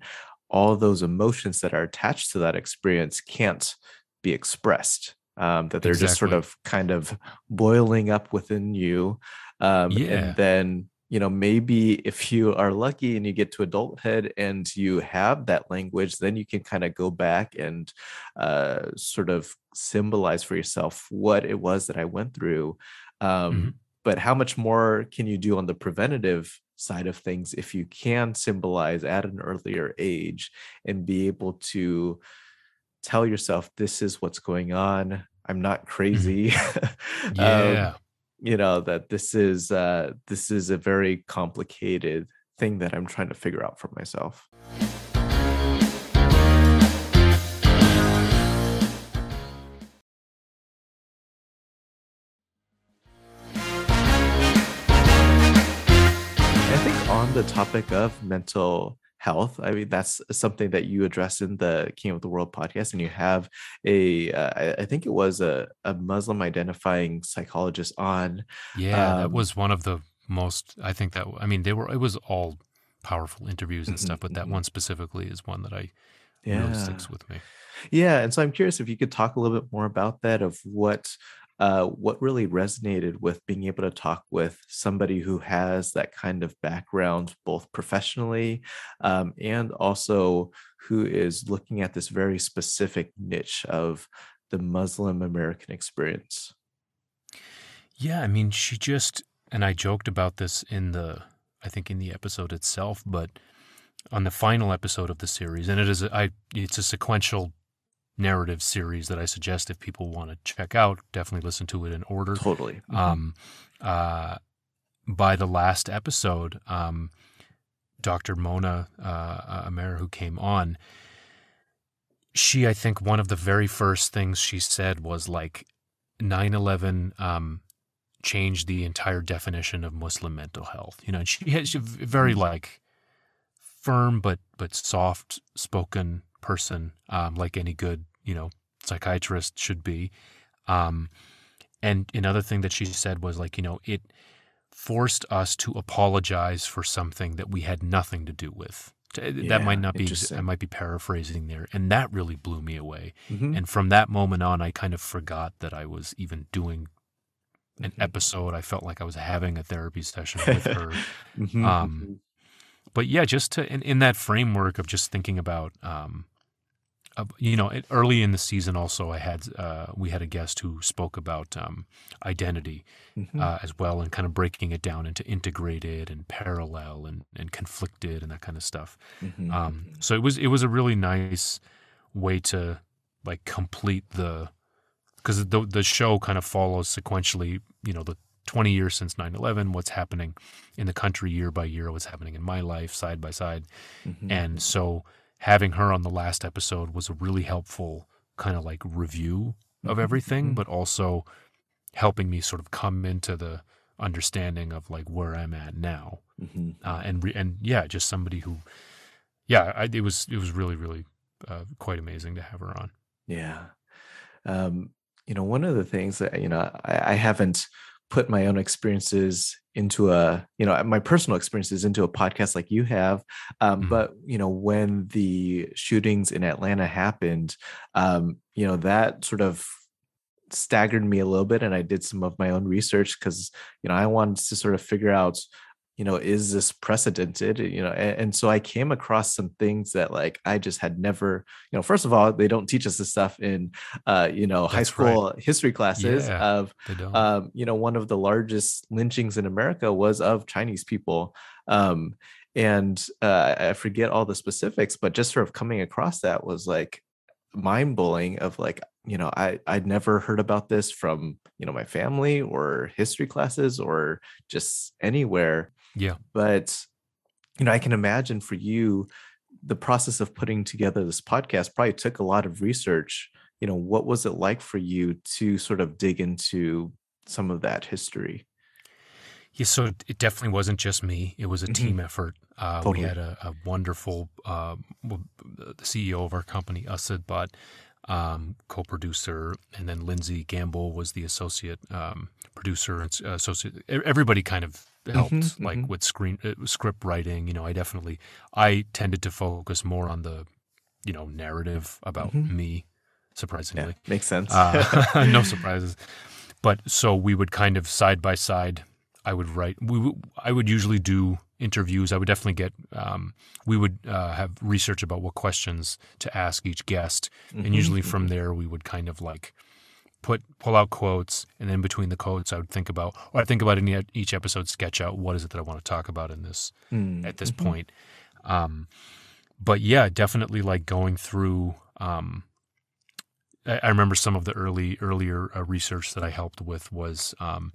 Speaker 1: all those emotions that are attached to that experience can't be expressed. Um, that they're just sort of kind of boiling up within you. Um,
Speaker 2: Yeah.
Speaker 1: and then, you know, maybe if you are lucky and you get to adulthood and you have that language, then you can kind of go back and uh, sort of symbolize for yourself what it was that I went through. Um,
Speaker 2: Mhm.
Speaker 1: But how much more can you do on the preventative side of things if you can symbolize at an earlier age and be able to tell yourself, this is what's going on? I'm not crazy. Um,
Speaker 2: yeah
Speaker 1: you know that this is uh this is a very complicated thing that i'm trying to figure out for myself. I think on the topic of mental health i mean that's something that you address in the king of the world podcast and you have a uh, I- think it was a, a muslim identifying psychologist on
Speaker 2: yeah that
Speaker 1: um,
Speaker 2: was one of the most i think that i mean they were it was all powerful interviews and
Speaker 1: Mhm,
Speaker 2: stuff but that
Speaker 1: mhm.
Speaker 2: one specifically is one that i
Speaker 1: yeah
Speaker 2: really sticks with me
Speaker 1: Yeah, and so I'm curious if you could talk a little bit more about that of what uh, what really resonated with being able to talk with somebody who has that kind of background, both professionally um, and also who is looking at this very specific niche of the Muslim American experience.
Speaker 2: Yeah, I mean, she just and I joked about this in the I think in the episode itself, but on the final episode of the series, and it is I it's a sequential narrative series that I suggest if people want to check out, definitely listen to it in order.
Speaker 1: Totally. Mhm.
Speaker 2: Um, uh, by the last episode, um, Dr. Mona uh, Amer, who came on, she, I think, one of the very first things she said was like 9 11 um, changed the entire definition of Muslim mental health. You know, and she has a very like firm but but soft spoken person, um, like any good you know psychiatrist should be. Um, and another thing that she said was like, you know, it forced us to apologize for something that we had nothing to do with. That might not be. I might be paraphrasing there, and that really blew me away.
Speaker 1: Mhm.
Speaker 2: And from that moment on, I kind of forgot that I was even doing an
Speaker 1: Mhm.
Speaker 2: episode. I felt like I was having a therapy session with her.
Speaker 1: Mhm,
Speaker 2: um,
Speaker 1: mhm.
Speaker 2: but yeah, just to in, in that framework of just thinking about, um, you know, early in the season, also I had uh, we had a guest who spoke about um, identity
Speaker 1: Mhm.
Speaker 2: uh, as well, and kind of breaking it down into integrated and parallel and and conflicted and that kind of stuff.
Speaker 1: Mhm,
Speaker 2: Um,
Speaker 1: mhm.
Speaker 2: so it was it was a really nice way to like complete the because the the show kind of follows sequentially. You know, the 20 years since 9/11, what's happening in the country year by year, what's happening in my life side by side,
Speaker 1: Mhm.
Speaker 2: and so having her on the last episode was a really helpful kind of like review of
Speaker 1: Mhm,
Speaker 2: everything,
Speaker 1: mhm.
Speaker 2: but also helping me sort of come into the understanding of like where I'm at now
Speaker 1: Mhm.
Speaker 2: uh, and re- and yeah, just somebody who, yeah, I, it was it was really really uh, quite amazing to have her on.
Speaker 1: Yeah. Um, you know, one of the things that, you know, I, I haven't put my own experiences into a, you know, my personal experiences into a podcast like you have. Um,
Speaker 2: Mhm.
Speaker 1: But, you know, when the shootings in Atlanta happened, um, you know, that sort of staggered me a little bit and I did some of my own research because you know I wanted to sort of figure out you know is this precedented you know and, and, so i came across some things that like i just had never you know first of all they don't teach us this stuff in uh you know That's high school right. history classes yeah, of um you know one of the largest lynchings in america was of chinese people um and uh, i forget all the specifics but just sort of coming across that was like mind blowing of like you know i i'd never heard about this from you know my family or history classes or just anywhere
Speaker 2: yeah.
Speaker 1: But, you know, I can imagine for you, the process of putting together this podcast probably took a lot of research. You know, what was it like for you to sort of dig into some of that history?
Speaker 2: Yeah, so it definitely wasn't just me. It was a mm-hmm. team effort. Uh, totally. We had a, a wonderful uh, CEO of our company, Asad but um, co-producer, and then Lindsay Gamble was the associate um, producer and associate. Everybody kind of helped mm-hmm, like mm-hmm. with screen uh, script writing you know i definitely i tended to focus more on the you know narrative about mm-hmm. me surprisingly
Speaker 1: yeah, makes sense uh,
Speaker 2: no surprises but so we would kind of side by side i would write we i would usually do interviews i would definitely get um, we would uh, have research about what questions to ask each guest and mm-hmm, usually from mm-hmm. there we would kind of like put pull out quotes, and then between the quotes, I would think about, or I think about in each episode, sketch out what is it that I want to talk about in this mm. at this mm-hmm. point. Um, but yeah, definitely like going through. Um, I, I, remember some of the early earlier uh, research that I helped with was um,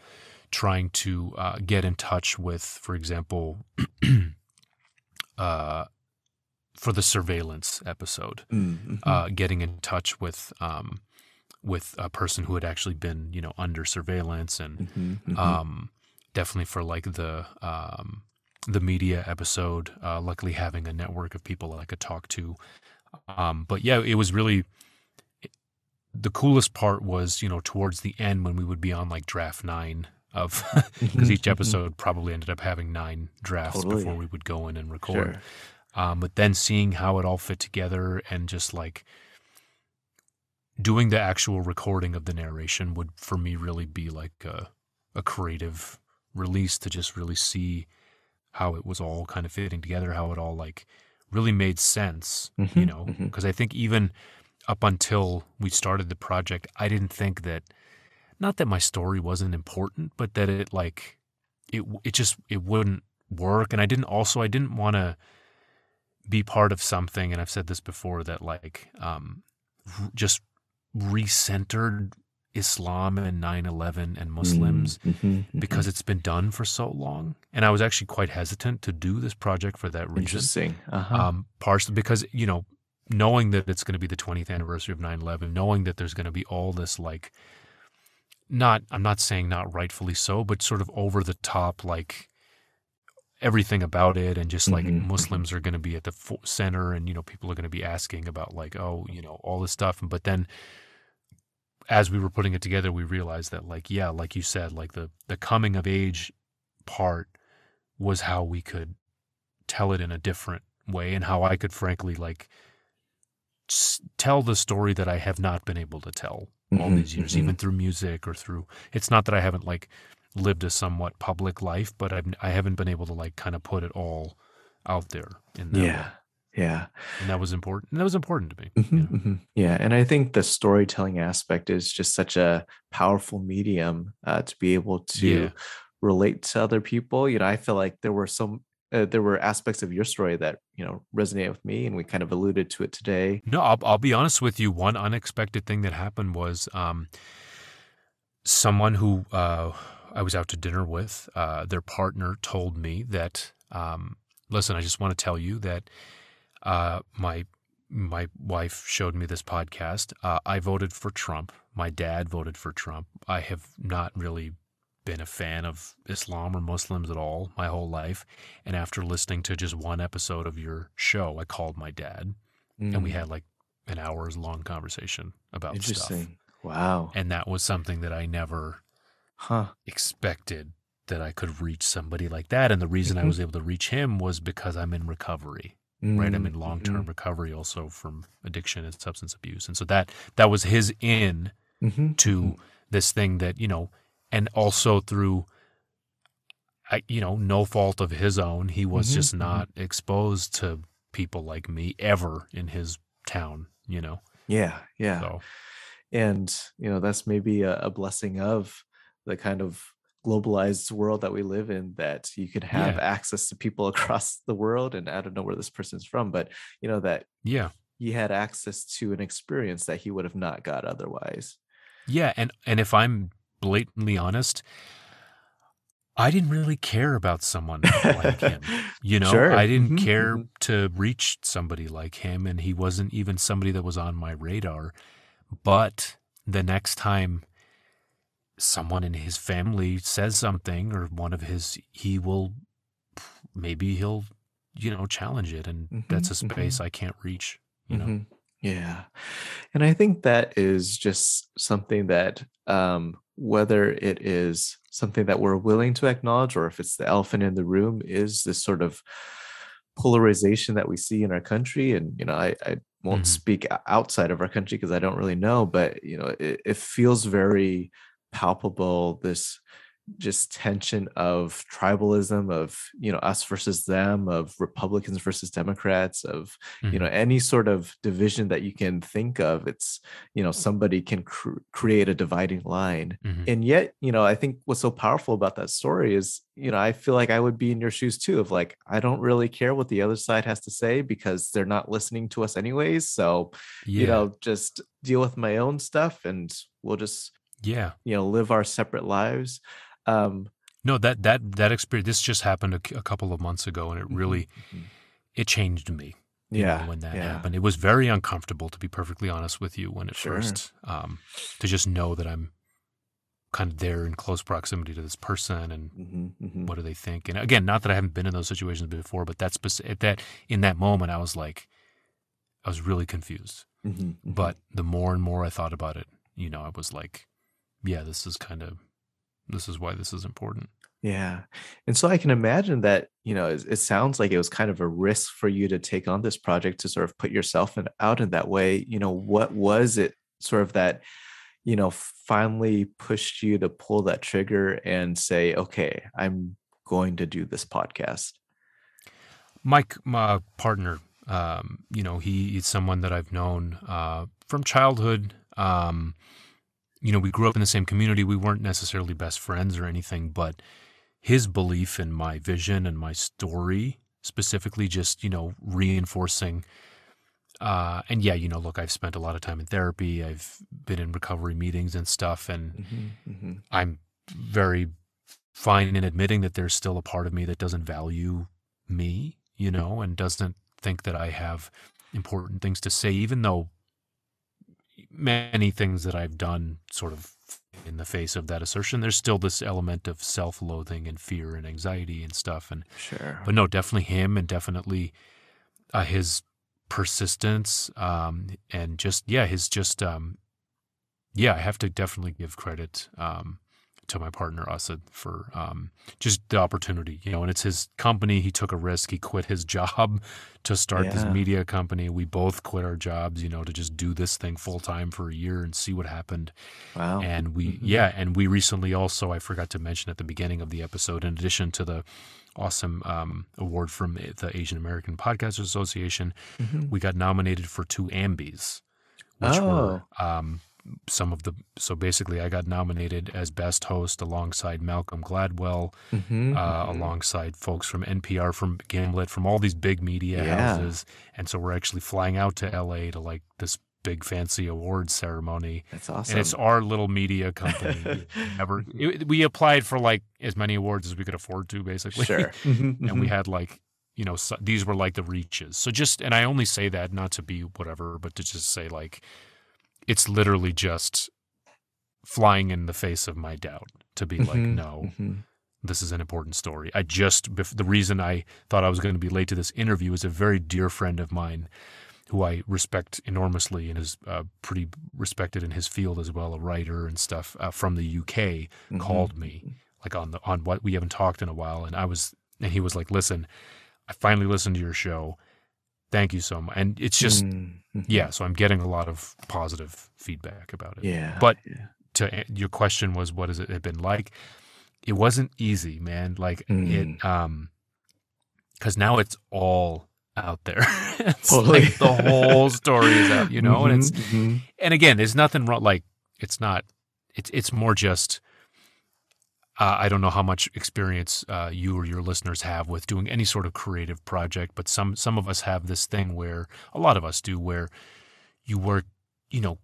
Speaker 2: trying to uh, get in touch with, for example. uh, for the surveillance episode, mm-hmm. uh, getting in touch with um, with a person who had actually been, you know, under surveillance and mm-hmm, mm-hmm. Um, definitely for like the um, the media episode. Uh, luckily, having a network of people that I could talk to. Um, but yeah, it was really the coolest part was you know towards the end when we would be on like draft nine of because mm-hmm, each mm-hmm. episode probably ended up having nine drafts totally. before we would go in and record. Sure. Um, but then seeing how it all fit together and just like doing the actual recording of the narration would for me really be like a, a creative release to just really see how it was all kind of fitting together, how it all like really made sense, mm-hmm, you know, because mm-hmm. I think even up until we started the project, I didn't think that not that my story wasn't important, but that it like it it just it wouldn't work and I didn't also I didn't want to be part of something and I've said this before that like um just recentered Islam and 9 11 and Muslims mm-hmm, mm-hmm, mm-hmm. because it's been done for so long. And I was actually quite hesitant to do this project for that reason.
Speaker 1: Interesting. Uh-huh.
Speaker 2: Um, partially because, you know, knowing that it's going to be the 20th anniversary of 9 11, knowing that there's going to be all this, like, not, I'm not saying not rightfully so, but sort of over the top, like, everything about it and just like mm-hmm. mm-hmm. muslims are going to be at the center and you know people are going to be asking about like oh you know all this stuff but then as we were putting it together, we realized that, like, yeah, like you said, like the the coming of age part was how we could tell it in a different way, and how I could, frankly, like tell the story that I have not been able to tell all mm-hmm, these years, mm-hmm. even through music or through. It's not that I haven't like lived a somewhat public life, but I've I haven't been able to like kind of put it all out there in that
Speaker 1: yeah. Way. Yeah.
Speaker 2: And that was important. And that was important to me.
Speaker 1: Mm-hmm, mm-hmm. Yeah. And I think the storytelling aspect is just such a powerful medium uh, to be able to yeah. relate to other people. You know, I feel like there were some. Uh, there were aspects of your story that you know resonate with me, and we kind of alluded to it today.
Speaker 2: No, I'll, I'll be honest with you. One unexpected thing that happened was um, someone who uh, I was out to dinner with. Uh, their partner told me that, um, "Listen, I just want to tell you that uh, my my wife showed me this podcast. Uh, I voted for Trump. My dad voted for Trump. I have not really been a fan of Islam or Muslims at all my whole life. And after listening to just one episode of your show, I called my dad mm. and we mm. had like an hours long conversation about Interesting. stuff.
Speaker 1: Wow.
Speaker 2: And that was something that I never
Speaker 1: huh.
Speaker 2: expected that I could reach somebody like that. And the reason mm-hmm. I was able to reach him was because I'm in recovery mm-hmm. Right? I'm in long term mm-hmm. recovery also from addiction and substance abuse, and so that that was his in mm-hmm. to mm-hmm. this thing that you know, and also through. I, you know, no fault of his own. He was mm-hmm. just mm-hmm. not exposed to people like me ever in his town, you know?
Speaker 1: Yeah. Yeah. So. And, you know, that's maybe a, a blessing of the kind of globalized world that we live in that you could have yeah. access to people across the world and i don't know where this person's from but you know that
Speaker 2: yeah
Speaker 1: he had access to an experience that he would have not got otherwise
Speaker 2: yeah and and if i'm blatantly honest I didn't really care about someone like him. You know, sure. I didn't mm-hmm. care mm-hmm. to reach somebody like him, and he wasn't even somebody that was on my radar. But the next time someone in his family says something or one of his he will maybe he'll you know challenge it and mm-hmm, that's a space mm-hmm. i can't reach you know mm-hmm.
Speaker 1: yeah and i think that is just something that um whether it is something that we're willing to acknowledge or if it's the elephant in the room is this sort of polarization that we see in our country and you know i, I won't mm-hmm. speak outside of our country because i don't really know but you know it, it feels very palpable this just tension of tribalism of you know us versus them of republicans versus democrats of mm-hmm. you know mm-hmm. any sort of division that you can think of it's you know somebody can cr- create a dividing line mm-hmm. and yet you know i think what's so powerful about that story is you know i feel like i would be in your shoes too of like i don't really care what the other side has to say because they're not listening to us anyways so yeah. you know just deal with my own stuff and we'll just
Speaker 2: yeah
Speaker 1: you know live our separate lives um
Speaker 2: no that that that experience this just happened a, a couple of months ago and it mm-hmm, really mm-hmm. it changed me
Speaker 1: yeah
Speaker 2: know, when that
Speaker 1: yeah.
Speaker 2: happened it was very uncomfortable to be perfectly honest with you when it sure. first um to just know that i'm kind of there in close proximity to this person and mm-hmm, mm-hmm. what do they think and again not that i haven't been in those situations before but that's at that in that moment i was like i was really confused mm-hmm, mm-hmm. but the more and more i thought about it you know i was like yeah, this is kind of this is why this is important.
Speaker 1: Yeah. And so I can imagine that, you know, it, it, sounds like it was kind of a risk for you to take on this project to sort of put yourself in, out in that way. You know, what was it sort of that, you know, finally pushed you to pull that trigger and say, okay, I'm going to do this podcast?
Speaker 2: Mike, my partner, um, you know, he is someone that I've known uh, from childhood. Um, you know, we grew up in the same community. We weren't necessarily best friends or anything, but his belief in my vision and my story, specifically, just, you know, reinforcing. Uh, and yeah, you know, look, I've spent a lot of time in therapy. I've been in recovery meetings and stuff, and mm-hmm, mm-hmm. I'm very fine in admitting that there's still a part of me that doesn't value me, you know, and doesn't think that I have important things to say, even though many things that I've done sort of in the face of that assertion, there's still this element of self-loathing and fear and anxiety and stuff. And
Speaker 1: sure,
Speaker 2: but no, definitely him, and definitely uh, his persistence, um, and just yeah, his just um, yeah, I have to definitely give credit um, to my partner Asad for um, just the opportunity, you know. And it's his company. He took a risk. He quit his job to start yeah. this media company. We both quit our jobs, you know, to just do this thing full time for a year and see what happened.
Speaker 1: Wow.
Speaker 2: And we, mm-hmm. yeah, and we recently also, I forgot to mention at the beginning of the episode, in addition to the awesome um, award from the Asian American Podcasters Association, mm-hmm. we got nominated for two Ambies, which oh. were um, some of the so basically I got nominated as best host alongside Malcolm Gladwell, mm-hmm, uh, mm-hmm. alongside folks from NPR, from Gimlet, from all these big media yeah. houses, and so we're actually flying out to LA to like this big fancy awards ceremony.
Speaker 1: That's awesome.
Speaker 2: And it's our little media company. Never we applied for like as many awards as we could afford to, basically.
Speaker 1: Sure.
Speaker 2: and we mm-hmm. had like you know so, these were like the reaches. So just and I only say that not to be whatever, but to just say like it's literally just flying in the face of my doubt to be mm-hmm, like, no, mm-hmm. this is an important story. I just, the reason I thought I was going to be late to this interview is a very dear friend of mine who I respect enormously and is uh, pretty respected in his field as well, a writer and stuff uh, from the UK, mm-hmm. called me like on the on what we haven't talked in a while, and I was and he was like, "Listen, I finally listened to your show thank you so much. And it's just mm-hmm. yeah, so I'm getting a lot of positive feedback about it.
Speaker 1: Yeah.
Speaker 2: But
Speaker 1: yeah.
Speaker 2: to your question was what has it been like? It wasn't easy, man. Like mm. it um cuz now it's all out there. it's totally. like the whole story is out, you know, mm-hmm, and it's mm-hmm. and again, there's nothing wrong like it's not it's it's more just uh, I don't know how much experience uh, you or your listeners have with doing any sort of creative project, but some some of us have this thing where a lot of us do, where you work, you know,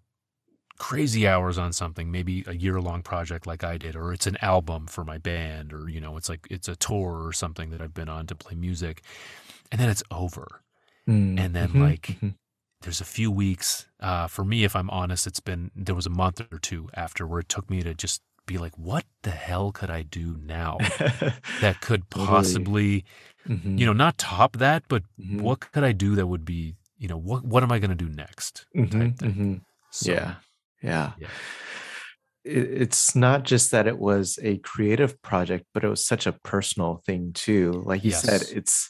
Speaker 2: crazy hours on something, maybe a year long project like I did, or it's an album for my band, or you know, it's like it's a tour or something that I've been on to play music, and then it's over, mm. and then mm-hmm. like. Mm-hmm. There's a few weeks. Uh, for me, if I'm honest, it's been there was a month or two after where it took me to just be like, what the hell could I do now that could possibly, mm-hmm. you know, not top that, but mm-hmm. what could I do that would be, you know, what what am I going to do next?
Speaker 1: Mm-hmm. mm-hmm. So, yeah. yeah, yeah. it's not just that it was a creative project, but it was such a personal thing too. Like you yes. said, it's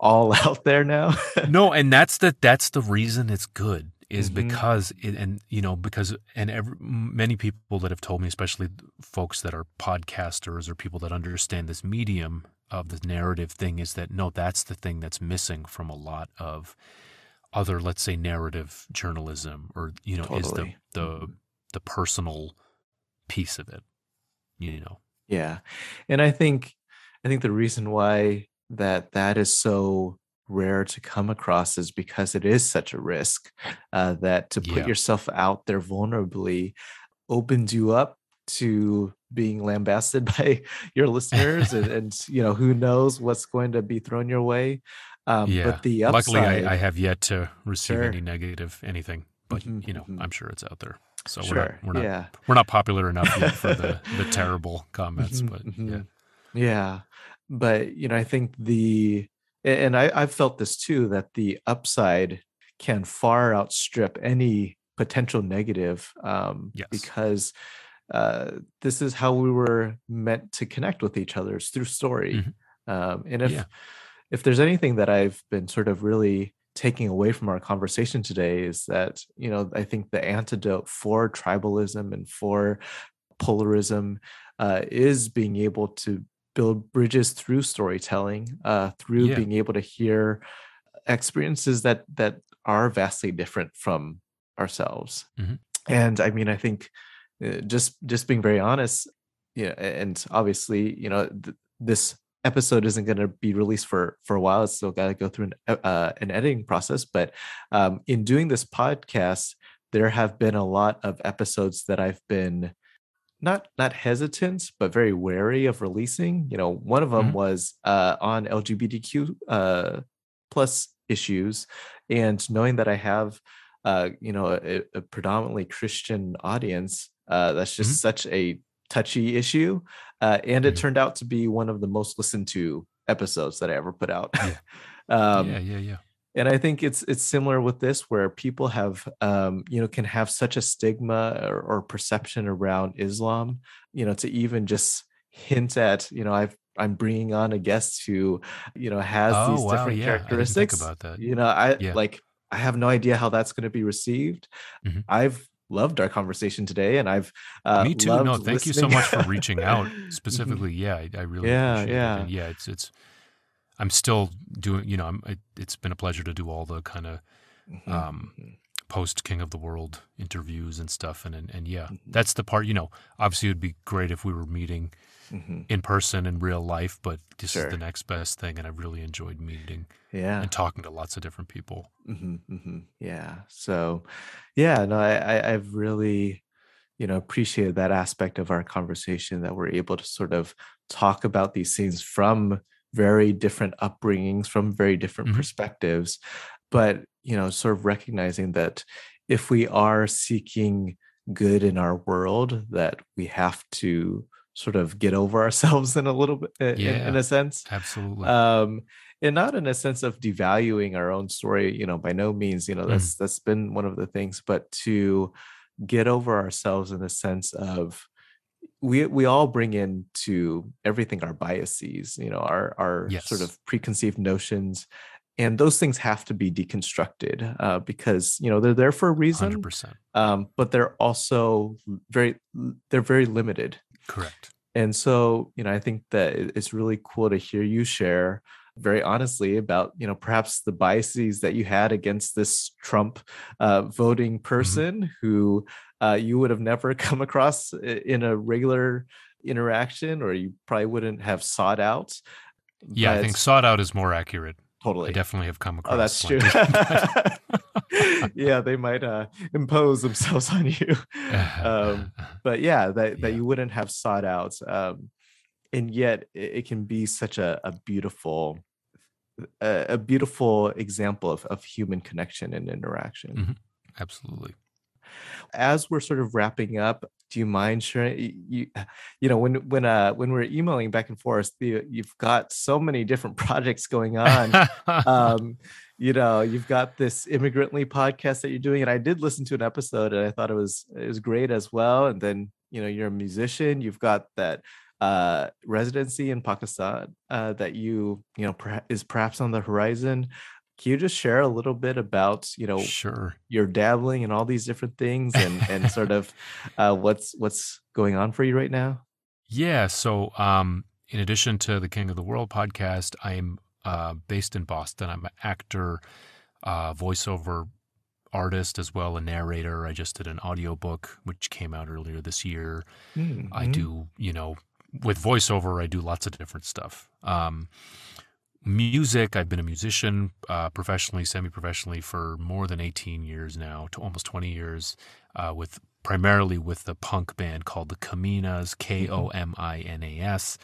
Speaker 1: all out there now.
Speaker 2: no, and that's the that's the reason it's good is mm-hmm. because it, and you know because and every, many people that have told me especially folks that are podcasters or people that understand this medium of the narrative thing is that no that's the thing that's missing from a lot of other let's say narrative journalism or you know totally. is the the mm-hmm. the personal piece of it you know
Speaker 1: yeah and i think i think the reason why that that is so rare to come across is because it is such a risk uh, that to put yeah. yourself out there vulnerably opens you up to being lambasted by your listeners and, and, you know who knows what's going to be thrown your way
Speaker 2: um, yeah. but the upside, luckily I, I, have yet to receive sure. any negative anything but mm-hmm, you know mm-hmm. i'm sure it's out there so sure. we're not we're not yeah. we're not popular enough yet for the the terrible comments mm-hmm, but
Speaker 1: mm-hmm.
Speaker 2: yeah
Speaker 1: yeah but you know i think the and I, I've felt this too that the upside can far outstrip any potential negative um, yes. because uh, this is how we were meant to connect with each other through story. Mm-hmm. Um, and if yeah. if there's anything that I've been sort of really taking away from our conversation today is that you know I think the antidote for tribalism and for polarism uh, is being able to build bridges through storytelling, uh, through yeah. being able to hear experiences that that are vastly different from ourselves. Mm-hmm. And I mean, I think uh, just just being very honest, yeah, and obviously, you know, th- this episode isn't going to be released for for a while. It's still got to go through an uh, an editing process. But um, in doing this podcast, there have been a lot of episodes that I've been not not hesitant but very wary of releasing you know one of them mm-hmm. was uh, on lgbtq uh, plus issues and knowing that i have uh, you know a, a, predominantly christian audience uh, that's just mm-hmm. such a touchy issue uh, and it mm-hmm. turned out to be one of the most listened to episodes that i ever put out
Speaker 2: um, yeah yeah, yeah
Speaker 1: and i think it's it's similar with this where people have um, you know can have such a stigma or, or, perception around islam you know to even just hint at you know i've i'm bringing on a guest who you know has oh, these wow, different yeah. characteristics
Speaker 2: about that
Speaker 1: you know i yeah. like i have no idea how that's going to be received mm-hmm. i've loved our conversation today and i've uh,
Speaker 2: me too no thank listening. you so much for reaching out specifically yeah I, I, really yeah yeah it. yeah it's it's I'm still doing, you know, I'm, it, has been a pleasure to do all the kind of mm-hmm. um, mm-hmm. post King of the World interviews and stuff. And, and, and yeah, mm-hmm. that's the part, you know, obviously it would be great if we were meeting mm-hmm. in person in real life, but this sure. is the next best thing. And I really enjoyed meeting
Speaker 1: yeah.
Speaker 2: and talking to lots of different people.
Speaker 1: Mm-hmm, mm-hmm. Yeah. So, yeah, no, I, I, I've really, you know, appreciated that aspect of our conversation that we're able to sort of talk about these things from very different upbringings from very different mm-hmm. perspectives but you know sort of recognizing that if we are seeking good in our world that we have to sort of get over ourselves in a little bit yeah, in, in, a sense
Speaker 2: absolutely
Speaker 1: um and not in a sense of devaluing our own story you know by no means you know that's mm. that's been one of the things but to get over ourselves in the sense of we we all bring into everything our biases you know our our yes. sort of preconceived notions and those things have to be deconstructed uh, because you know they're there for a reason
Speaker 2: 100%.
Speaker 1: Um, but they're also very they're very limited
Speaker 2: correct
Speaker 1: and so you know i think that it's really cool to hear you share very honestly about you know perhaps the biases that you had against this trump uh, voting mm-hmm. person mm-hmm. who uh, you would have never come across in a regular interaction or you probably wouldn't have sought out
Speaker 2: yeah, I think sought out is more accurate.
Speaker 1: Totally.
Speaker 2: I definitely have come across.
Speaker 1: Oh, that's true. yeah, they might uh, impose themselves on you. Um, but yeah, that, that yeah. you wouldn't have sought out. Um, and yet it, it, can be such a, a beautiful a, a, beautiful example of, of human connection and interaction.
Speaker 2: Mm-hmm. Absolutely.
Speaker 1: As we're sort of wrapping up, do you mind sharing you you know when when uh when we're emailing back and forth the, you've got so many different projects going on um you know you've got this immigrantly podcast that you're doing and i did listen to an episode and i thought it was it was great as well and then you know you're a musician you've got that uh residency in pakistan uh that you you know per- is perhaps on the horizon. Can you just share a little bit about you know
Speaker 2: sure.
Speaker 1: your dabbling in all these different things and and sort of uh, what's what's going on for you right now?
Speaker 2: Yeah so um in addition to the king of the world podcast i'm uh, based in boston. I'm an actor uh, voiceover artist as well a narrator. I just did an audiobook which came out earlier this year. Mm-hmm. i do you know with voiceover i do lots of different stuff um, music. I've been a musician uh, professionally, semi-professionally for more than 18 years now, to almost 20 years, uh, with primarily with the punk band called the Kominas, K O M I N A S.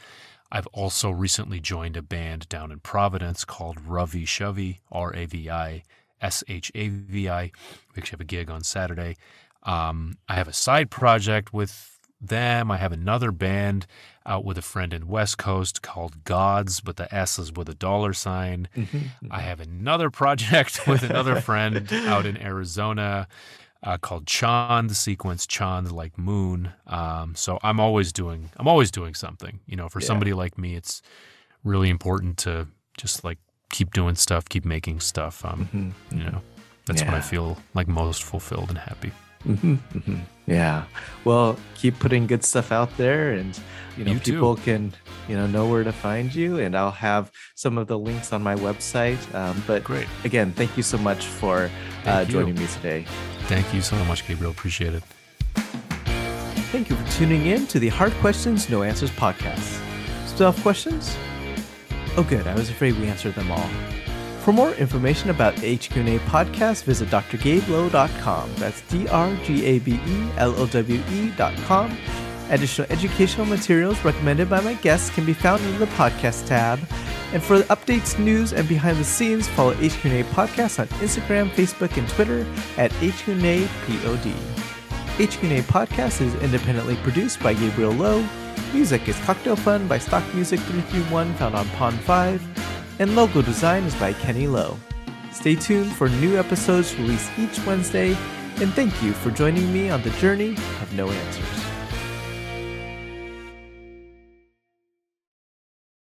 Speaker 2: I've also recently joined a band down in Providence called Ravi Shavi, R A V I S H A V I. We actually have a gig on Saturday. Um, I have a side project with them. I have another band out with a friend in West Coast called Gods, but the S is with a dollar sign. Mm-hmm. I have another project with another friend out in Arizona uh, called Chand the Sequence Chand like moon. Um, so I'm always doing I'm always doing something. You know, for yeah. somebody like me, it's really important to just like keep doing stuff, keep making stuff. Um, mm-hmm. You know, that's yeah. when I feel like most fulfilled and happy.
Speaker 1: Mm-hmm, mm-hmm. Yeah. Well, keep putting good stuff out there, and you know, you people too. can you know know where to find you, and I'll have some of the links on my website. Um, but
Speaker 2: great.
Speaker 1: Again, thank you so much for uh, joining me today.
Speaker 2: Thank you so much, Gabriel. Appreciate it.
Speaker 1: Thank you for tuning in to the Hard Questions No Answers podcast. Still have questions? Oh, good. I was afraid we answered them all. For more information about HQ&A podcast, visit drgabelowe.com. That's D-R-G-A-B-E-L-O-W-E.com. Additional educational materials recommended by my guests can be found in the podcast tab. And for updates, news, and behind the scenes, follow HQ&A Podcast on Instagram, Facebook, and Twitter at HQ&A POD. HQ&A Podcast is independently produced by Gabriel Lowe. Music is Cocktail Fun by Stock Music 331 found on Pond 5 and logo design is by Kenny Lowe. Stay tuned for new episodes released each Wednesday, and thank you for joining me on the journey of no answers.